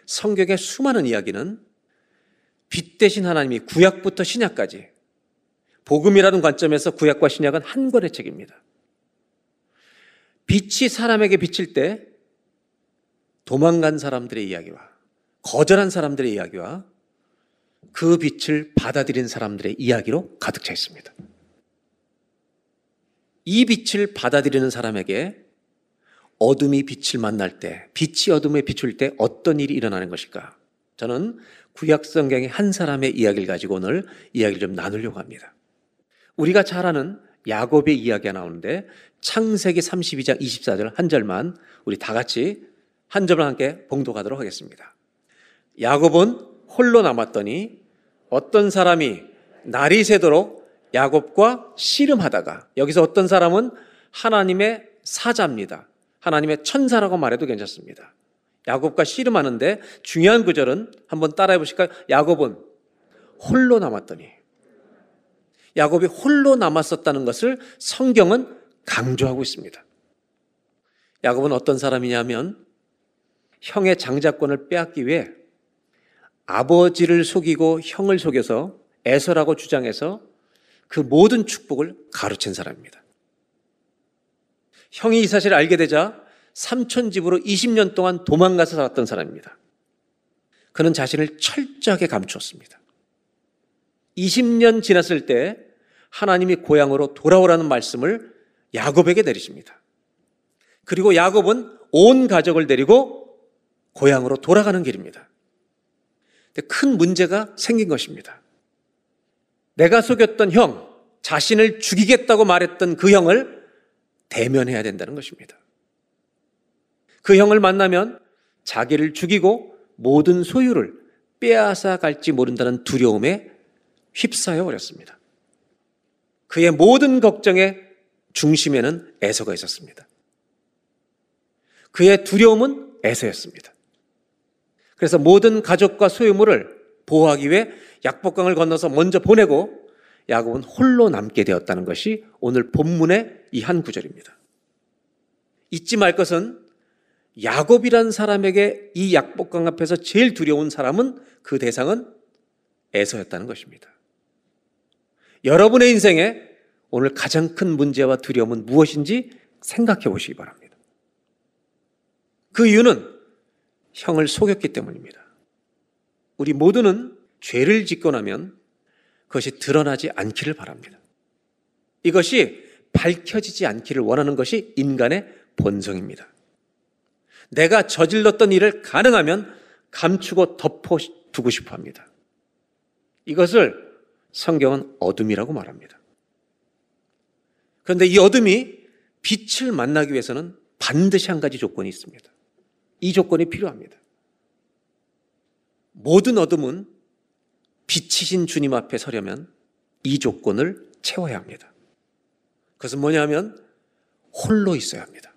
성경의 수많은 이야기는 빛 대신 하나님이 구약부터 신약까지 복음이라는 관점에서 구약과 신약은 한 권의 책입니다. 빛이 사람에게 비칠 때 도망간 사람들의 이야기와 거절한 사람들의 이야기와 그 빛을 받아들인 사람들의 이야기로 가득 차 있습니다. 이 빛을 받아들이는 사람에게 어둠이 빛을 만날 때, 빛이 어둠에 비출 때 어떤 일이 일어나는 것일까? 저는 구약 성경의 한 사람의 이야기를 가지고 오늘 이야기를 좀 나누려고 합니다. 우리가 잘 아는 야곱의 이야기가 나오는데 창세기 32장 24절 한 절만 우리 다 같이 한 절을 함께 봉독하도록 하겠습니다. 야곱은 홀로 남았더니 어떤 사람이 날이 새도록 야곱과 씨름하다가 여기서 어떤 사람은 하나님의 사자입니다. 하나님의 천사라고 말해도 괜찮습니다. 야곱과 씨름하는데 중요한 구절은 한번 따라해 보실까요? 야곱은 홀로 남았더니 야곱이 홀로 남았었다는 것을 성경은 강조하고 있습니다. 야곱은 어떤 사람이냐면 형의 장자권을 빼앗기 위해 아버지를 속이고 형을 속여서 애서라고 주장해서 그 모든 축복을 가로챈 사람입니다. 형이 이 사실을 알게 되자 삼촌 집으로 20년 동안 도망가서 살았던 사람입니다. 그는 자신을 철저하게 감추었습니다. 20년 지났을 때 하나님이 고향으로 돌아오라는 말씀을 야곱에게 내리십니다. 그리고 야곱은 온 가족을 데리고 고향으로 돌아가는 길입니다. 큰 문제가 생긴 것입니다. 내가 속였던 형, 자신을 죽이겠다고 말했던 그 형을 대면해야 된다는 것입니다. 그 형을 만나면 자기를 죽이고 모든 소유를 빼앗아 갈지 모른다는 두려움에 휩싸여 버렸습니다. 그의 모든 걱정의 중심에는 애서가 있었습니다. 그의 두려움은 에서였습니다. 그래서 모든 가족과 소유물을 보호하기 위해 약복강을 건너서 먼저 보내고 야곱은 홀로 남게 되었다는 것이 오늘 본문의 이 한 구절입니다. 잊지 말 것은 야곱이란 사람에게 이 약복강 앞에서 제일 두려운 사람은 그 대상은 에서였다는 것입니다. 여러분의 인생에 오늘 가장 큰 문제와 두려움은 무엇인지 생각해 보시기 바랍니다. 그 이유는 형을 속였기 때문입니다. 우리 모두는 죄를 짓고 나면 그것이 드러나지 않기를 바랍니다. 이것이 밝혀지지 않기를 원하는 것이 인간의 본성입니다. 내가 저질렀던 일을 가능하면 감추고 덮어 두고 싶어 합니다. 이것을 성경은 어둠이라고 말합니다. 그런데 이 어둠이 빛을 만나기 위해서는 반드시 한 가지 조건이 있습니다. 이 조건이 필요합니다. 모든 어둠은 빛이신 주님 앞에 서려면 이 조건을 채워야 합니다. 그것은 뭐냐면 홀로 있어야 합니다.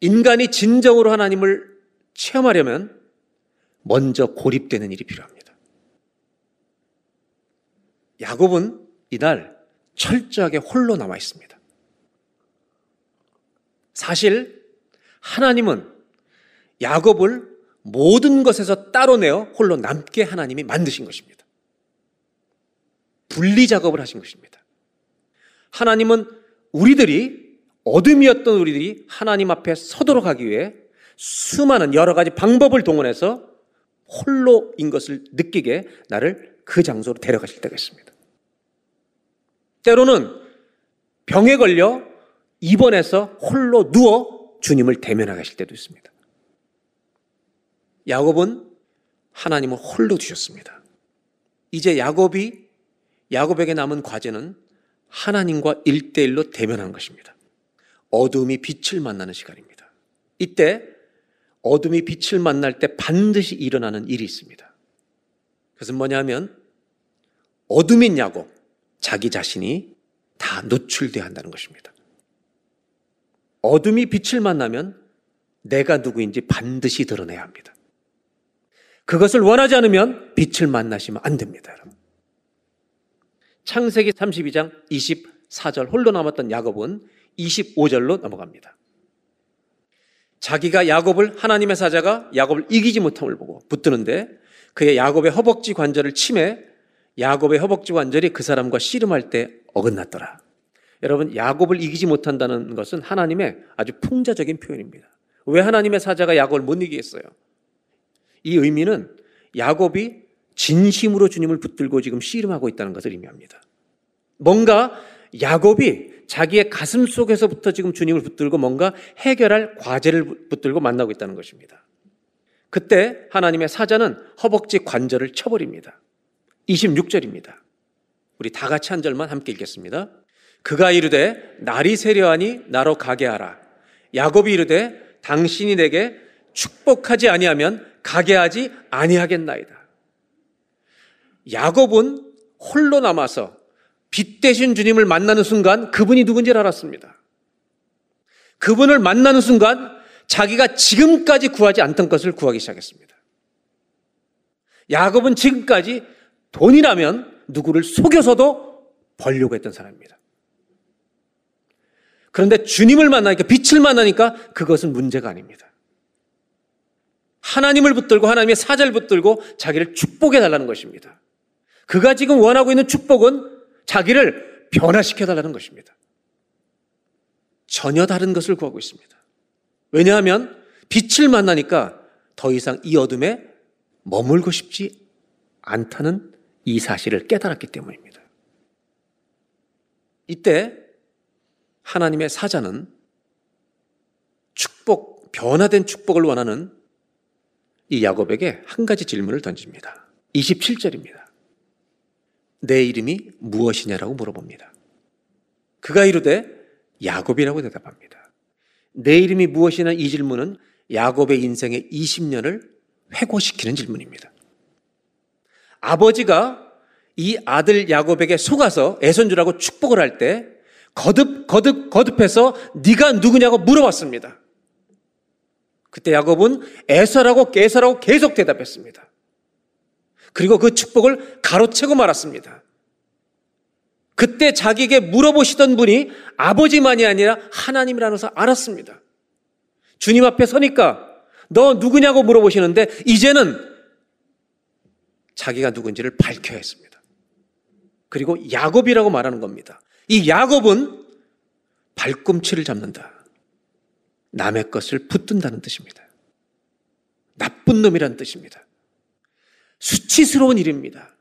인간이 진정으로 하나님을 체험하려면 먼저 고립되는 일이 필요합니다. 야곱은 이날 철저하게 홀로 남아 있습니다. 사실 하나님은 야곱을 모든 것에서 따로 내어 홀로 남게 하나님이 만드신 것입니다. 분리 작업을 하신 것입니다. 하나님은 우리들이 어둠이었던 우리들이 하나님 앞에 서도록 하기 위해 수많은 여러 가지 방법을 동원해서 홀로인 것을 느끼게 나를 그 장소로 데려가실 때가 있습니다. 때로는 병에 걸려 입원해서 홀로 누워 주님을 대면하게 하실 때도 있습니다. 야곱은 하나님을 홀로 두셨습니다. 이제 야곱이 야곱에게 남은 과제는 하나님과 일대일로 대면하는 것입니다. 어둠이 빛을 만나는 시간입니다. 이때 어둠이 빛을 만날 때 반드시 일어나는 일이 있습니다. 그것은 뭐냐면 어둠인 야곱, 자기 자신이 다 노출돼야 한다는 것입니다. 어둠이 빛을 만나면 내가 누구인지 반드시 드러내야 합니다. 그것을 원하지 않으면 빛을 만나시면 안 됩니다, 여러분. 창세기 32장 24절 홀로 남았던 야곱은 25절로 넘어갑니다. 자기가 야곱을 하나님의 사자가 야곱을 이기지 못함을 보고 붙드는데 그의 야곱의 허벅지 관절을 침해 야곱의 허벅지 관절이 그 사람과 씨름할 때 어긋났더라. 여러분 야곱을 이기지 못한다는 것은 하나님의 아주 풍자적인 표현입니다. 왜 하나님의 사자가 야곱을 못 이기겠어요? 이 의미는 야곱이 진심으로 주님을 붙들고 지금 씨름하고 있다는 것을 의미합니다. 뭔가 야곱이 자기의 가슴 속에서부터 지금 주님을 붙들고 뭔가 해결할 과제를 붙들고 만나고 있다는 것입니다. 그때 하나님의 사자는 허벅지 관절을 쳐버립니다. 26절입니다. 우리 다 같이 한 절만 함께 읽겠습니다. 그가 이르되 날이 세려하니 나로 가게 하라. 야곱이 이르되 당신이 내게 축복하지 아니하면 가게 하지 아니하겠나이다. 야곱은 홀로 남아서 빛 대신 주님을 만나는 순간 그분이 누군지를 알았습니다. 그분을 만나는 순간 자기가 지금까지 구하지 않던 것을 구하기 시작했습니다. 야곱은 지금까지 돈이라면 누구를 속여서도 벌려고 했던 사람입니다. 그런데 주님을 만나니까 빛을 만나니까 그것은 문제가 아닙니다. 하나님을 붙들고 하나님의 사자를 붙들고 자기를 축복해 달라는 것입니다. 그가 지금 원하고 있는 축복은 자기를 변화시켜 달라는 것입니다. 전혀 다른 것을 구하고 있습니다. 왜냐하면 빛을 만나니까 더 이상 이 어둠에 머물고 싶지 않다는 이 사실을 깨달았기 때문입니다. 이때 하나님의 사자는 축복, 변화된 축복을 원하는 이 야곱에게 한 가지 질문을 던집니다. 27절입니다. 내 이름이 무엇이냐라고 물어봅니다. 그가 이르되 야곱이라고 대답합니다. 내 이름이 무엇이냐 이 질문은 야곱의 인생의 20년을 회고시키는 질문입니다. 아버지가 이 아들 야곱에게 속아서 애선주라고 축복을 할 때 거듭 거듭 거듭해서 네가 누구냐고 물어봤습니다. 그때 야곱은 에서라고 깨서라고 계속 대답했습니다. 그리고 그 축복을 가로채고 말았습니다. 그때 자기에게 물어보시던 분이 아버지만이 아니라 하나님이라는 것을 알았습니다. 주님 앞에 서니까 너 누구냐고 물어보시는데 이제는 자기가 누군지를 밝혀야 했습니다. 그리고 야곱이라고 말하는 겁니다. 이 야곱은 발꿈치를 잡는다. 남의 것을 붙든다는 뜻입니다. 나쁜 놈이라는 뜻입니다. 수치스러운 일입니다.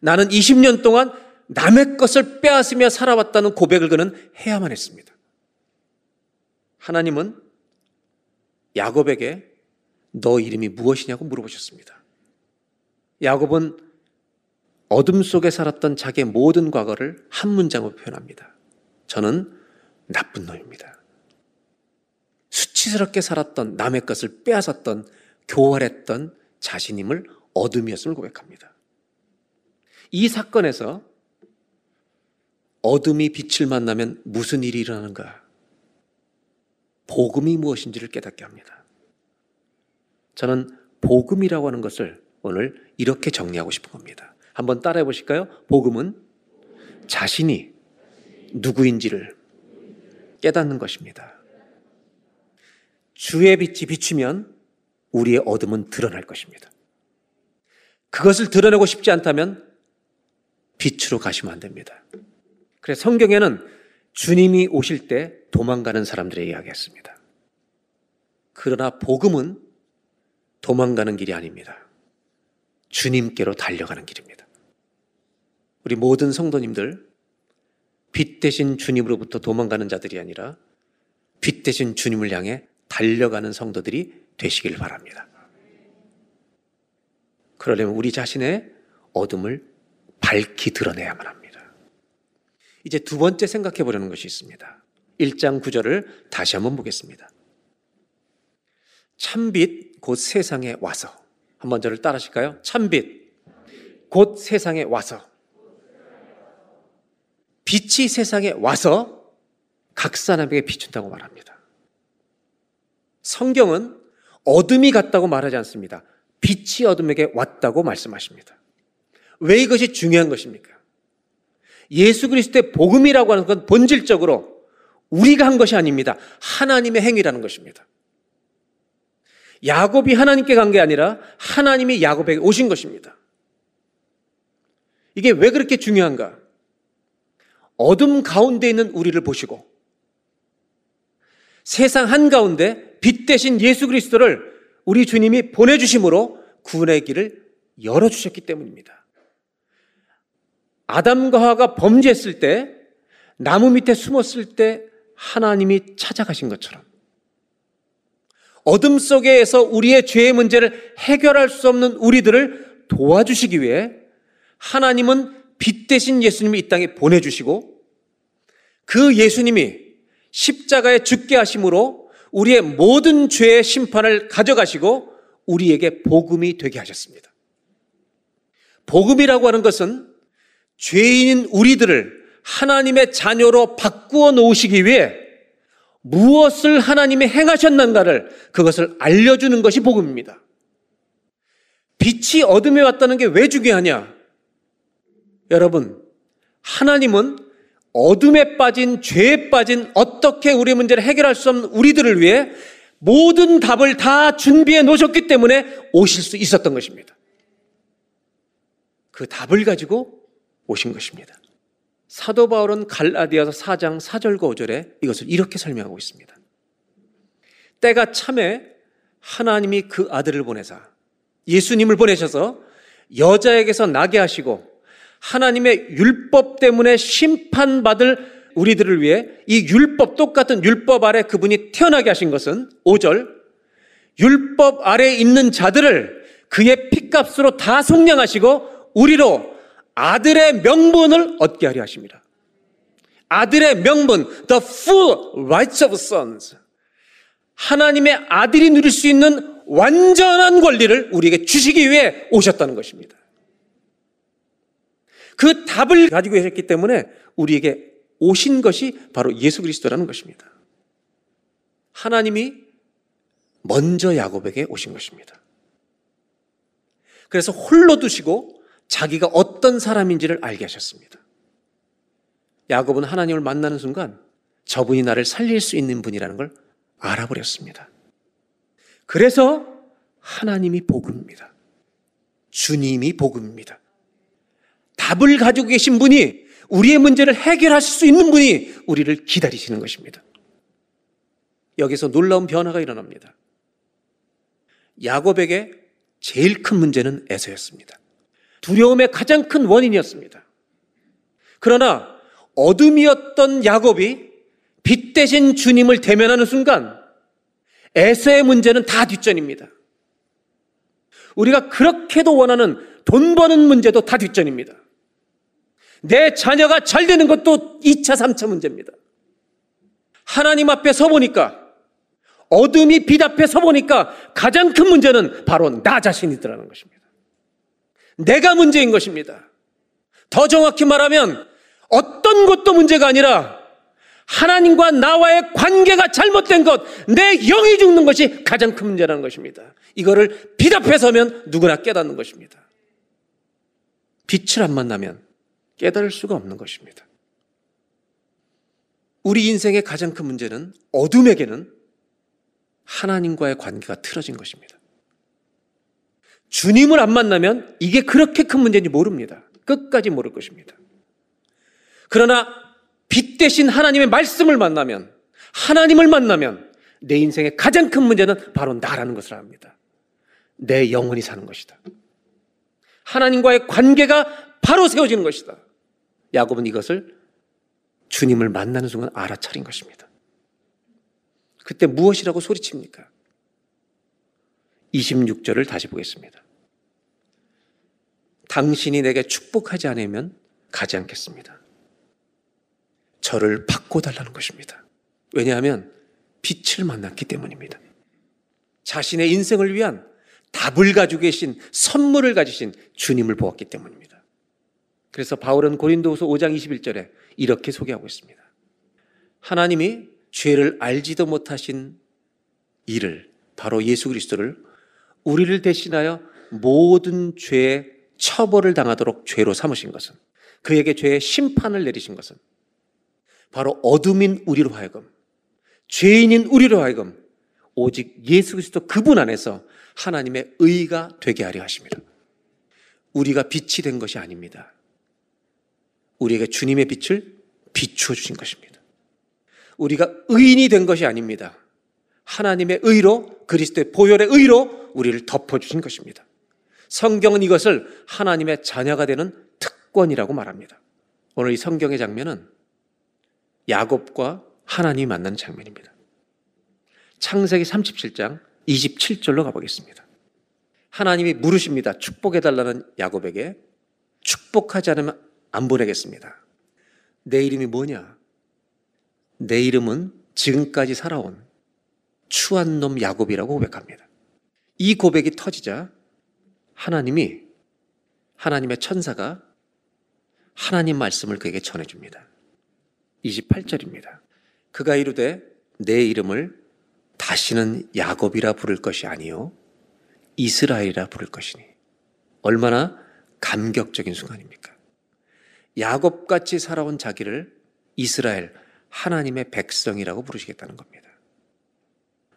나는 20년 동안 남의 것을 빼앗으며 살아왔다는 고백을 그는 해야만 했습니다. 하나님은 야곱에게 너 이름이 무엇이냐고 물어보셨습니다. 야곱은 어둠 속에 살았던 자기의 모든 과거를 한 문장으로 표현합니다. 저는 나쁜 놈입니다. 수치스럽게 살았던 남의 것을 빼앗았던 교활했던 자신임을 어둠이었음을 고백합니다. 이 사건에서 어둠이 빛을 만나면 무슨 일이 일어나는가? 복음이 무엇인지를 깨닫게 합니다. 저는 복음이라고 하는 것을 오늘 이렇게 정리하고 싶은 겁니다. 한번 따라해 보실까요? 복음은 자신이 누구인지를 깨닫는 것입니다. 주의 빛이 비추면 우리의 어둠은 드러날 것입니다. 그것을 드러내고 싶지 않다면 빛으로 가시면 안 됩니다. 그래서 성경에는 주님이 오실 때 도망가는 사람들의 이야기했습니다. 그러나 복음은 도망가는 길이 아닙니다. 주님께로 달려가는 길입니다. 우리 모든 성도님들 빛 대신 주님으로부터 도망가는 자들이 아니라 빛 대신 주님을 향해 달려가는 성도들이 되시길 바랍니다. 그러려면 우리 자신의 어둠을 밝히 드러내야만 합니다. 이제 두 번째 생각해 보려는 것이 있습니다. 1장 9절을 다시 한번 보겠습니다. 참빛 곧 세상에 와서 한번 저를 따라하실까요? 참빛 곧 세상에 와서 빛이 세상에 와서 각 사람에게 비춘다고 말합니다. 성경은 어둠이 갔다고 말하지 않습니다. 빛이 어둠에게 왔다고 말씀하십니다. 왜 이것이 중요한 것입니까? 예수 그리스도의 복음이라고 하는 건 본질적으로 우리가 한 것이 아닙니다. 하나님의 행위라는 것입니다. 야곱이 하나님께 간 게 아니라 하나님이 야곱에게 오신 것입니다. 이게 왜 그렇게 중요한가? 어둠 가운데 있는 우리를 보시고 세상 한가운데 빛 대신 예수 그리스도를 우리 주님이 보내주심으로 구원의 길을 열어주셨기 때문입니다. 아담과 하가 범죄했을 때 나무 밑에 숨었을 때 하나님이 찾아가신 것처럼 어둠 속에서 우리의 죄의 문제를 해결할 수 없는 우리들을 도와주시기 위해 하나님은 빛 대신 예수님을 이 땅에 보내주시고 그 예수님이 십자가에 죽게 하심으로 우리의 모든 죄의 심판을 가져가시고 우리에게 복음이 되게 하셨습니다. 복음이라고 하는 것은 죄인인 우리들을 하나님의 자녀로 바꾸어 놓으시기 위해 무엇을 하나님이 행하셨는가를 그것을 알려주는 것이 복음입니다. 빛이 어둠에 왔다는 게 왜 중요하냐? 여러분, 하나님은 어둠에 빠진, 죄에 빠진, 어떻게 우리 문제를 해결할 수 없는 우리들을 위해 모든 답을 다 준비해 놓으셨기 때문에 오실 수 있었던 것입니다. 그 답을 가지고 오신 것입니다. 사도 바울은 갈라디아서 4장 4절과 5절에 이것을 이렇게 설명하고 있습니다. 때가 참에 하나님이 그 아들을 보내사 예수님을 보내셔서 여자에게서 나게 하시고 하나님의 율법 때문에 심판받을 우리들을 위해 이 율법 똑같은 율법 아래 그분이 태어나게 하신 것은 5절 율법 아래 있는 자들을 그의 피값으로 다 속량하시고 우리로 아들의 명분을 얻게 하려 하십니다. 아들의 명분, the full rights of sons. 하나님의 아들이 누릴 수 있는 완전한 권리를 우리에게 주시기 위해 오셨다는 것입니다. 그 답을 가지고 계셨기 때문에 우리에게 오신 것이 바로 예수 그리스도라는 것입니다. 하나님이 먼저 야곱에게 오신 것입니다. 그래서 홀로 두시고 자기가 어떤 사람인지를 알게 하셨습니다. 야곱은 하나님을 만나는 순간 저분이 나를 살릴 수 있는 분이라는 걸 알아버렸습니다. 그래서 하나님이 복음입니다. 주님이 복음입니다. 답을 가지고 계신 분이 우리의 문제를 해결하실 수 있는 분이 우리를 기다리시는 것입니다. 여기서 놀라운 변화가 일어납니다. 야곱에게 제일 큰 문제는 에서였습니다. 두려움의 가장 큰 원인이었습니다. 그러나 어둠이었던 야곱이 빛 대신 주님을 대면하는 순간 에서의 문제는 다 뒷전입니다. 우리가 그렇게도 원하는 돈 버는 문제도 다 뒷전입니다. 내 자녀가 잘 되는 것도 2차, 3차 문제입니다. 하나님 앞에 서 보니까 어둠이 빛 앞에 서 보니까 가장 큰 문제는 바로 나 자신이더라는 것입니다. 내가 문제인 것입니다. 더 정확히 말하면 어떤 것도 문제가 아니라 하나님과 나와의 관계가 잘못된 것, 내 영이 죽는 것이 가장 큰 문제라는 것입니다. 이거를 빛 앞에 서면 누구나 깨닫는 것입니다. 빛을 안 만나면 깨달을 수가 없는 것입니다. 우리 인생의 가장 큰 문제는 어둠에게는 하나님과의 관계가 틀어진 것입니다. 주님을 안 만나면 이게 그렇게 큰 문제인지 모릅니다. 끝까지 모를 것입니다. 그러나 빛 대신 하나님의 말씀을 만나면, 하나님을 만나면 내 인생의 가장 큰 문제는 바로 나라는 것을 압니다. 내 영혼이 사는 것이다. 하나님과의 관계가 바로 세워지는 것이다. 야곱은 이것을 주님을 만나는 순간 알아차린 것입니다. 그때 무엇이라고 소리칩니까? 26절을 다시 보겠습니다. 당신이 내게 축복하지 않으면 가지 않겠습니다. 저를 바꿔달라는 것입니다. 왜냐하면 빛을 만났기 때문입니다. 자신의 인생을 위한 답을 가지고 계신 선물을 가지신 주님을 보았기 때문입니다. 그래서 바울은 고린도후서 5장 21절에 이렇게 소개하고 있습니다. 하나님이 죄를 알지도 못하신 이를 바로 예수 그리스도를 우리를 대신하여 모든 죄의 처벌을 당하도록 죄로 삼으신 것은 그에게 죄의 심판을 내리신 것은 바로 어둠인 우리로 하여금 죄인인 우리로 하여금 오직 예수 그리스도 그분 안에서 하나님의 의가 되게 하려 하십니다. 우리가 빛이 된 것이 아닙니다. 우리에게 주님의 빛을 비추어 주신 것입니다. 우리가 의인이 된 것이 아닙니다. 하나님의 의로 그리스도의 보혈의 의로 우리를 덮어 주신 것입니다. 성경은 이것을 하나님의 자녀가 되는 특권이라고 말합니다. 오늘 이 성경의 장면은 야곱과 하나님이 만나는 장면입니다. 창세기 37장 27절로 가보겠습니다. 하나님이 물으십니다. 축복해달라는 야곱에게 축복하지 않으면 안 보내겠습니다. 내 이름이 뭐냐? 내 이름은 지금까지 살아온 추한 놈 야곱이라고 고백합니다. 이 고백이 터지자 하나님이 하나님의 천사가 하나님 말씀을 그에게 전해줍니다. 28절입니다. 그가 이르되 내 이름을 다시는 야곱이라 부를 것이 아니요 이스라엘이라 부를 것이니 얼마나 감격적인 순간입니까? 야곱같이 살아온 자기를 이스라엘 하나님의 백성이라고 부르시겠다는 겁니다.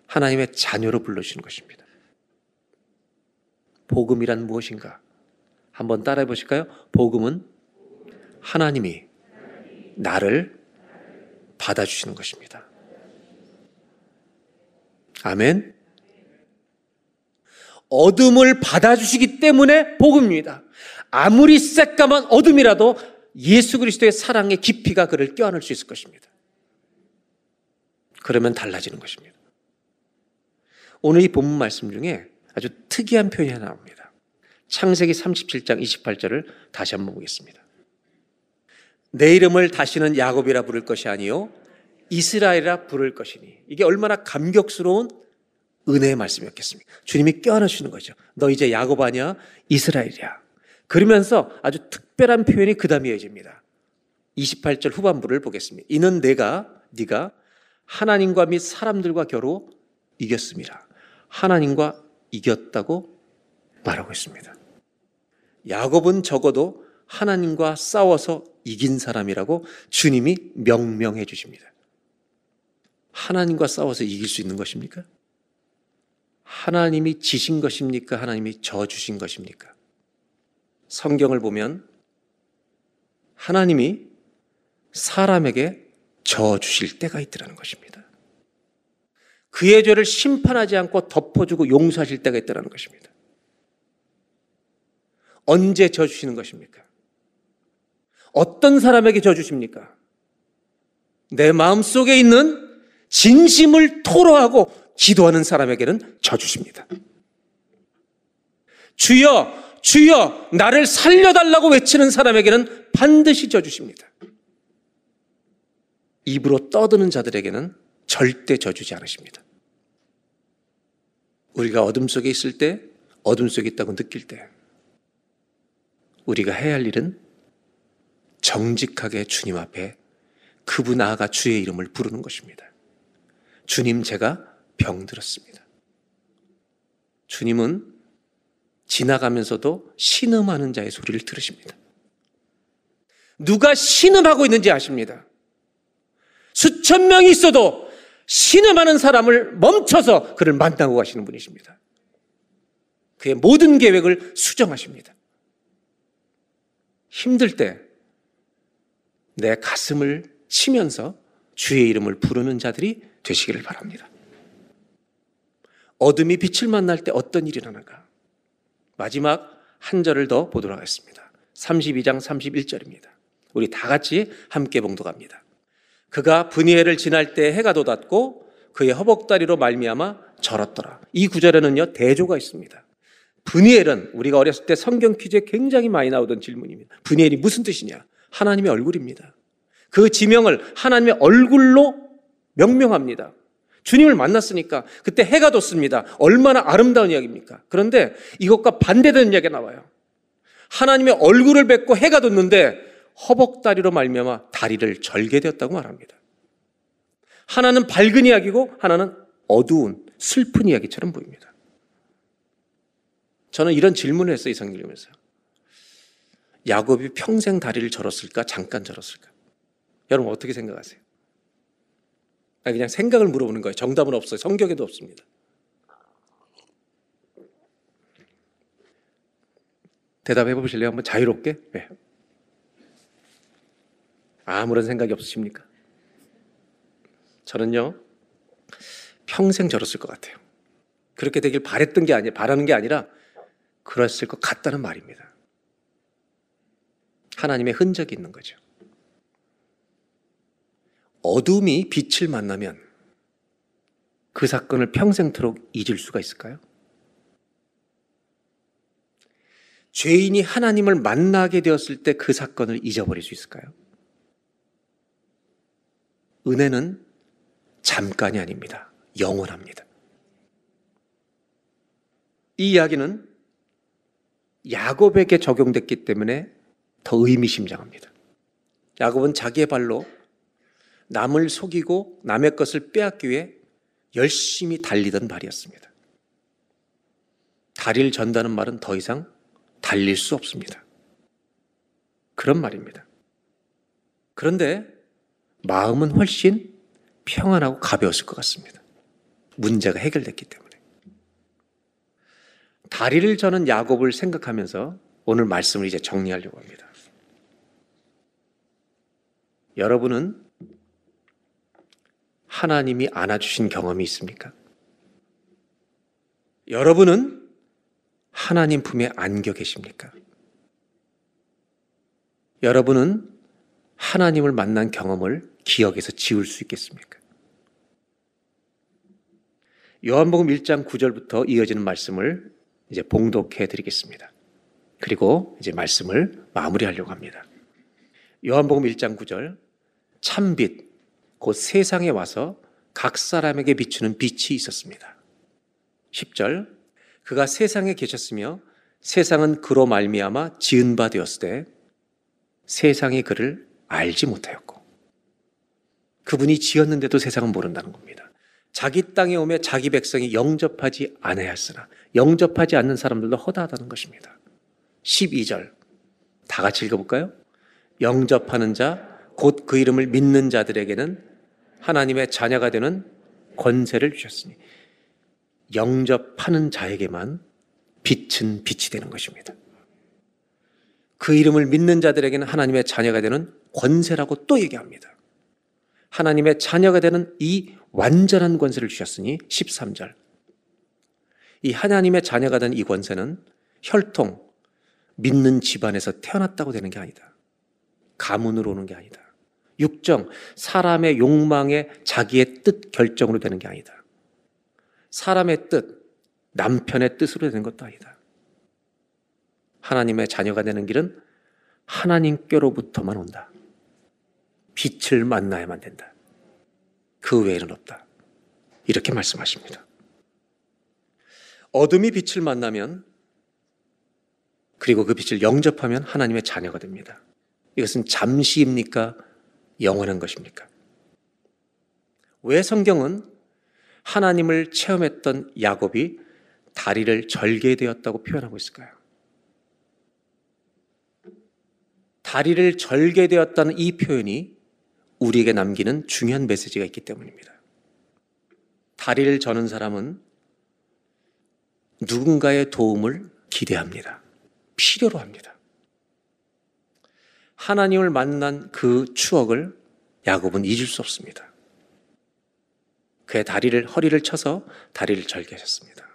하나님의 자녀로 불러주시는 것입니다. 복음이란 무엇인가? 한번 따라해 보실까요? 복음은 하나님이 나를 받아주시는 것입니다. 아멘. 어둠을 받아주시기 때문에 복음입니다. 아무리 새까만 어둠이라도 예수 그리스도의 사랑의 깊이가 그를 껴안을 수 있을 것입니다. 그러면 달라지는 것입니다. 오늘 이 본문 말씀 중에 아주 특이한 표현이 하나 나옵니다. 창세기 37장 28절을 다시 한번 보겠습니다. 내 이름을 다시는 야곱이라 부를 것이 아니요 이스라엘이라 부를 것이니 이게 얼마나 감격스러운 은혜의 말씀이었겠습니까? 주님이 껴안아 주시는 거죠. 너 이제 야곱 아니야? 이스라엘이야. 그러면서 아주 특별한 표현이 그 다음에 이어집니다. 28절 후반부를 보겠습니다. 이는 내가 네가 하나님과 및 사람들과 겨루 이겼습니다. 하나님과 이겼다고 말하고 있습니다. 야곱은 적어도 하나님과 싸워서 이긴 사람이라고 주님이 명명해 주십니다. 하나님과 싸워서 이길 수 있는 것입니까? 하나님이 지신 것입니까? 하나님이 져 주신 것입니까? 성경을 보면 하나님이 사람에게 져 주실 때가 있더라는 것입니다. 그의 죄를 심판하지 않고 덮어주고 용서하실 때가 있더라는 것입니다. 언제 져 주시는 것입니까? 어떤 사람에게 져 주십니까? 내 마음 속에 있는 진심을 토로하고 기도하는 사람에게는 져 주십니다. 주여, 주여, 나를 살려달라고 외치는 사람에게는 반드시 져 주십니다. 입으로 떠드는 자들에게는 절대 져주지 않으십니다. 우리가 어둠 속에 있을 때, 어둠 속에 있다고 느낄 때, 우리가 해야 할 일은 정직하게 주님 앞에 그분 나아가 주의 이름을 부르는 것입니다. 주님, 제가 병들었습니다. 주님은 지나가면서도 신음하는 자의 소리를 들으십니다. 누가 신음하고 있는지 아십니다. 수천 명이 있어도 신음하는 사람을 멈춰서 그를 만나고 가시는 분이십니다. 그의 모든 계획을 수정하십니다. 힘들 때 내 가슴을 치면서 주의 이름을 부르는 자들이 되시기를 바랍니다. 어둠이 빛을 만날 때 어떤 일이 일어나가? 마지막 한 절을 더 보도록 하겠습니다. 32장 31절입니다. 우리 다 같이 함께 봉독합니다. 그가 분이엘을 지날 때 해가 돋았고 그의 허벅다리로 말미암아 절었더라. 이 구절에는요 대조가 있습니다. 분이엘은 우리가 어렸을 때 성경 퀴즈에 굉장히 많이 나오던 질문입니다. 분이엘이 무슨 뜻이냐? 하나님의 얼굴입니다. 그 지명을 하나님의 얼굴로 명명합니다. 주님을 만났으니까 그때 해가 돋습니다. 얼마나 아름다운 이야기입니까? 그런데 이것과 반대되는 이야기가 나와요. 하나님의 얼굴을 뵙고 해가 돋는데 허벅다리로 말미암아 다리를 절게 되었다고 말합니다. 하나는 밝은 이야기고 하나는 어두운 슬픈 이야기처럼 보입니다. 저는 이런 질문을 했어요, 이 성경 읽으면서. 야곱이 평생 다리를 절었을까? 잠깐 절었을까? 여러분 어떻게 생각하세요? 그냥 생각을 물어보는 거예요. 정답은 없어요. 성경에도 없습니다. 대답해 보실래요? 한번 자유롭게? 네. 아무런 생각이 없으십니까? 저는요, 평생 저랬을 것 같아요. 그렇게 되길 바랬던 게 아니라, 바라는 게 아니라, 그랬을 것 같다는 말입니다. 하나님의 흔적이 있는 거죠. 어둠이 빛을 만나면 그 사건을 평생토록 잊을 수가 있을까요? 죄인이 하나님을 만나게 되었을 때 그 사건을 잊어버릴 수 있을까요? 은혜는 잠깐이 아닙니다. 영원합니다. 이 이야기는 야곱에게 적용됐기 때문에 더 의미심장합니다. 야곱은 자기의 발로 남을 속이고 남의 것을 빼앗기 위해 열심히 달리던 발이었습니다. 다리를 전다는 말은 더 이상 달릴 수 없습니다. 그런 말입니다. 그런데 마음은 훨씬 평안하고 가벼웠을 것 같습니다. 문제가 해결됐기 때문에. 다리를 저는 야곱을 생각하면서 오늘 말씀을 이제 정리하려고 합니다. 여러분은 하나님이 안아주신 경험이 있습니까? 여러분은 하나님 품에 안겨 계십니까? 여러분은 하나님을 만난 경험을 기억에서 지울 수 있겠습니까? 요한복음 1장 9절부터 이어지는 말씀을 이제 봉독해 드리겠습니다. 그리고 이제 말씀을 마무리하려고 합니다. 요한복음 1장 9절 참빛 곧 세상에 와서 각 사람에게 비추는 빛이 있었습니다. 10절 그가 세상에 계셨으며 세상은 그로 말미암아 지은 바 되었을 때 세상이 그를 알지 못하였고 그분이 지었는데도 세상은 모른다는 겁니다. 자기 땅에 오며 자기 백성이 영접하지 않아야했으나 영접하지 않는 사람들도 허다하다는 것입니다. 12절 다 같이 읽어볼까요? 영접하는 자, 곧 그 이름을 믿는 자들에게는 하나님의 자녀가 되는 권세를 주셨으니 영접하는 자에게만 빛은 빛이 되는 것입니다. 그 이름을 믿는 자들에게는 하나님의 자녀가 되는 권세라고 또 얘기합니다. 하나님의 자녀가 되는 이 완전한 권세를 주셨으니 13절. 이 하나님의 자녀가 된 이 권세는 혈통, 믿는 집안에서 태어났다고 되는 게 아니다. 가문으로 오는 게 아니다. 육정, 사람의 욕망에 자기의 뜻 결정으로 되는 게 아니다. 사람의 뜻, 남편의 뜻으로 되는 것도 아니다. 하나님의 자녀가 되는 길은 하나님께로부터만 온다. 빛을 만나야만 된다. 그 외에는 없다. 이렇게 말씀하십니다. 어둠이 빛을 만나면 그리고 그 빛을 영접하면 하나님의 자녀가 됩니다. 이것은 잠시입니까? 영원한 것입니까? 왜 성경은 하나님을 체험했던 야곱이 다리를 절게 되었다고 표현하고 있을까요? 다리를 절게 되었다는 이 표현이 우리에게 남기는 중요한 메시지가 있기 때문입니다. 다리를 저는 사람은 누군가의 도움을 기대합니다. 필요로 합니다. 하나님을 만난 그 추억을 야곱은 잊을 수 없습니다. 그의 다리를 허리를 쳐서 다리를 절게 하셨습니다.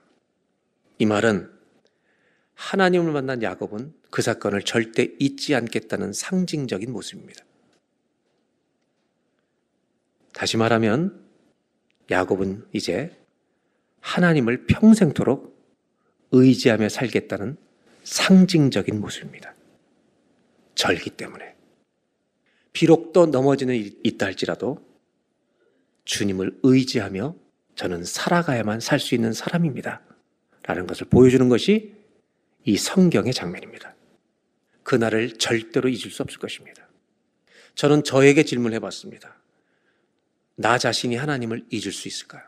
이 말은 하나님을 만난 야곱은 그 사건을 절대 잊지 않겠다는 상징적인 모습입니다. 다시 말하면 야곱은 이제 하나님을 평생토록 의지하며 살겠다는 상징적인 모습입니다. 절기 때문에. 비록 또 넘어지는 일이 있다 할지라도 주님을 의지하며 저는 살아가야만 살 수 있는 사람입니다. 라는 것을 보여주는 것이 이 성경의 장면입니다. 그날을 절대로 잊을 수 없을 것입니다. 저는 저에게 질문해 봤습니다. 나 자신이 하나님을 잊을 수 있을까요?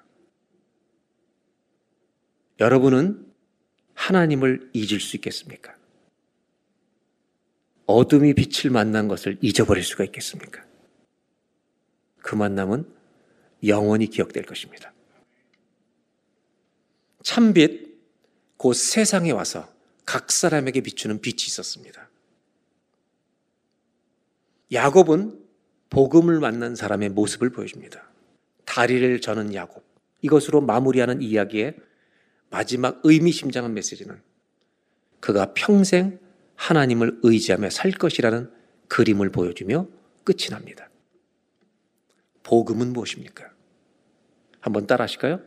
여러분은 하나님을 잊을 수 있겠습니까? 어둠이 빛을 만난 것을 잊어버릴 수가 있겠습니까? 그 만남은 영원히 기억될 것입니다. 참빛, 곧 세상에 와서 각 사람에게 비추는 빛이 있었습니다. 야곱은 복음을 만난 사람의 모습을 보여줍니다. 다리를 저는 야곱. 이것으로 마무리하는 이야기의 마지막 의미심장한 메시지는 그가 평생 하나님을 의지하며 살 것이라는 그림을 보여주며 끝이 납니다. 복음은 무엇입니까? 한번 따라 하실까요?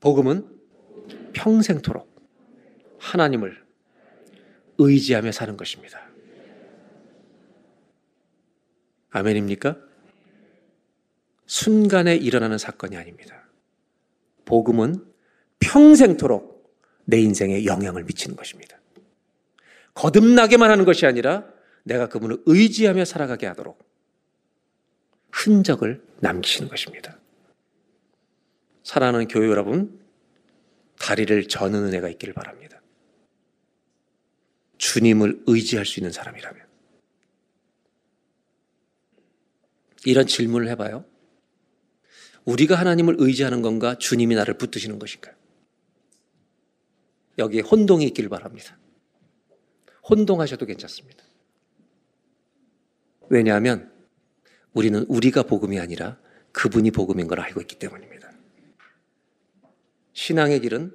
복음은 평생토록 하나님을 의지하며 사는 것입니다. 아멘입니까? 순간에 일어나는 사건이 아닙니다. 복음은 평생토록 내 인생에 영향을 미치는 것입니다. 거듭나게만 하는 것이 아니라 내가 그분을 의지하며 살아가게 하도록 흔적을 남기시는 것입니다. 사랑하는 교회 여러분, 다리를 저는 은혜가 있기를 바랍니다. 주님을 의지할 수 있는 사람이라면. 이런 질문을 해봐요. 우리가 하나님을 의지하는 건가? 주님이 나를 붙드시는 것인가? 여기에 혼동이 있길 바랍니다. 혼동하셔도 괜찮습니다. 왜냐하면 우리는 우리가 복음이 아니라 그분이 복음인 걸 알고 있기 때문입니다. 신앙의 길은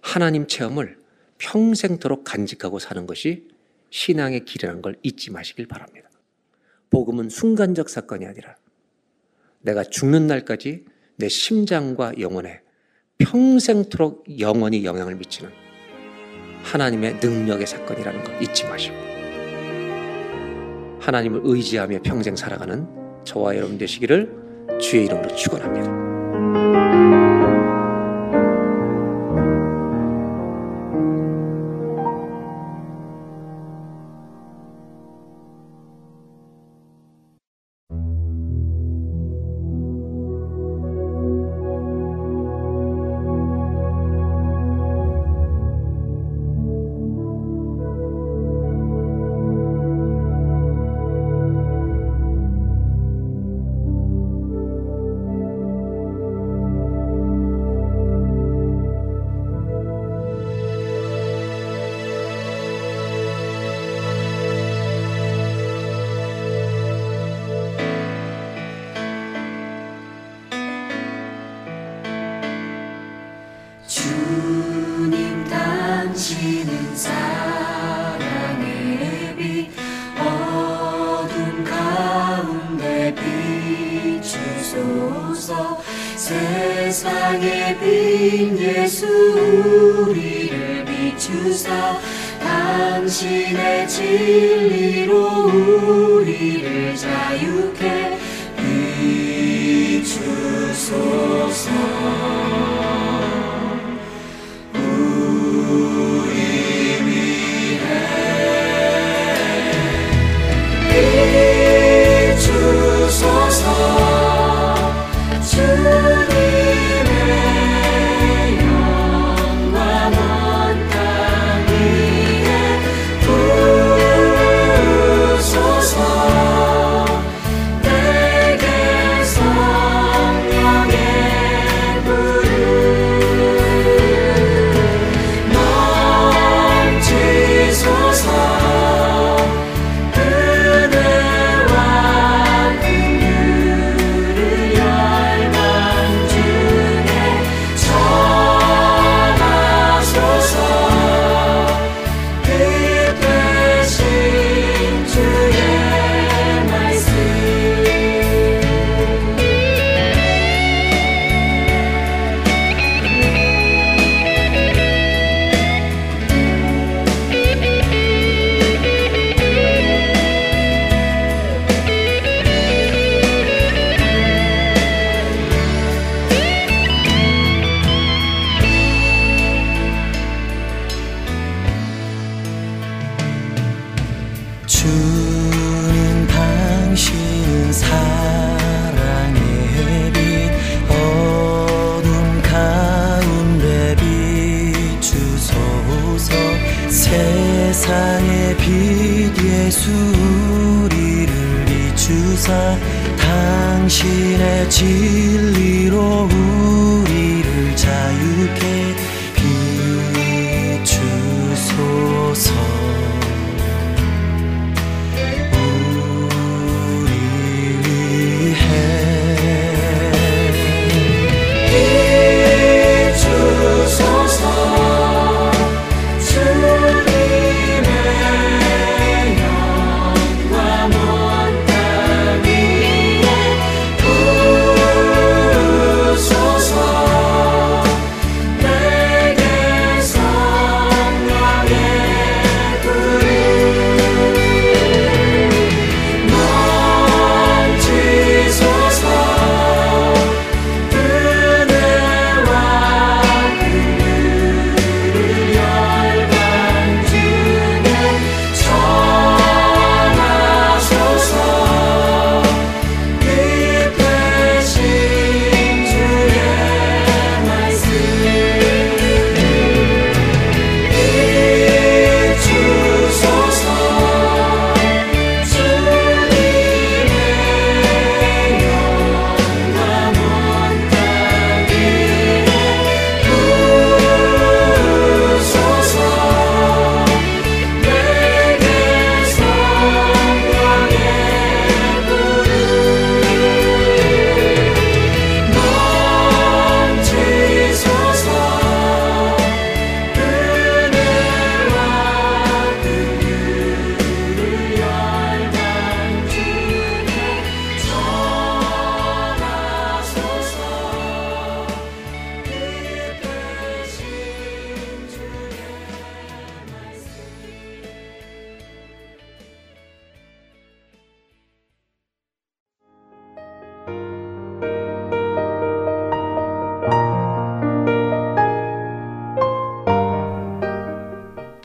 하나님 체험을 평생토록 간직하고 사는 것이 신앙의 길이라는 걸 잊지 마시길 바랍니다. 복음은 순간적 사건이 아니라 내가 죽는 날까지 내 심장과 영혼에 평생토록 영원히 영향을 미치는 하나님의 능력의 사건이라는 걸 잊지 마시고 하나님을 의지하며 평생 살아가는 저와 여러분 되시기를 주의 이름으로 축원합니다.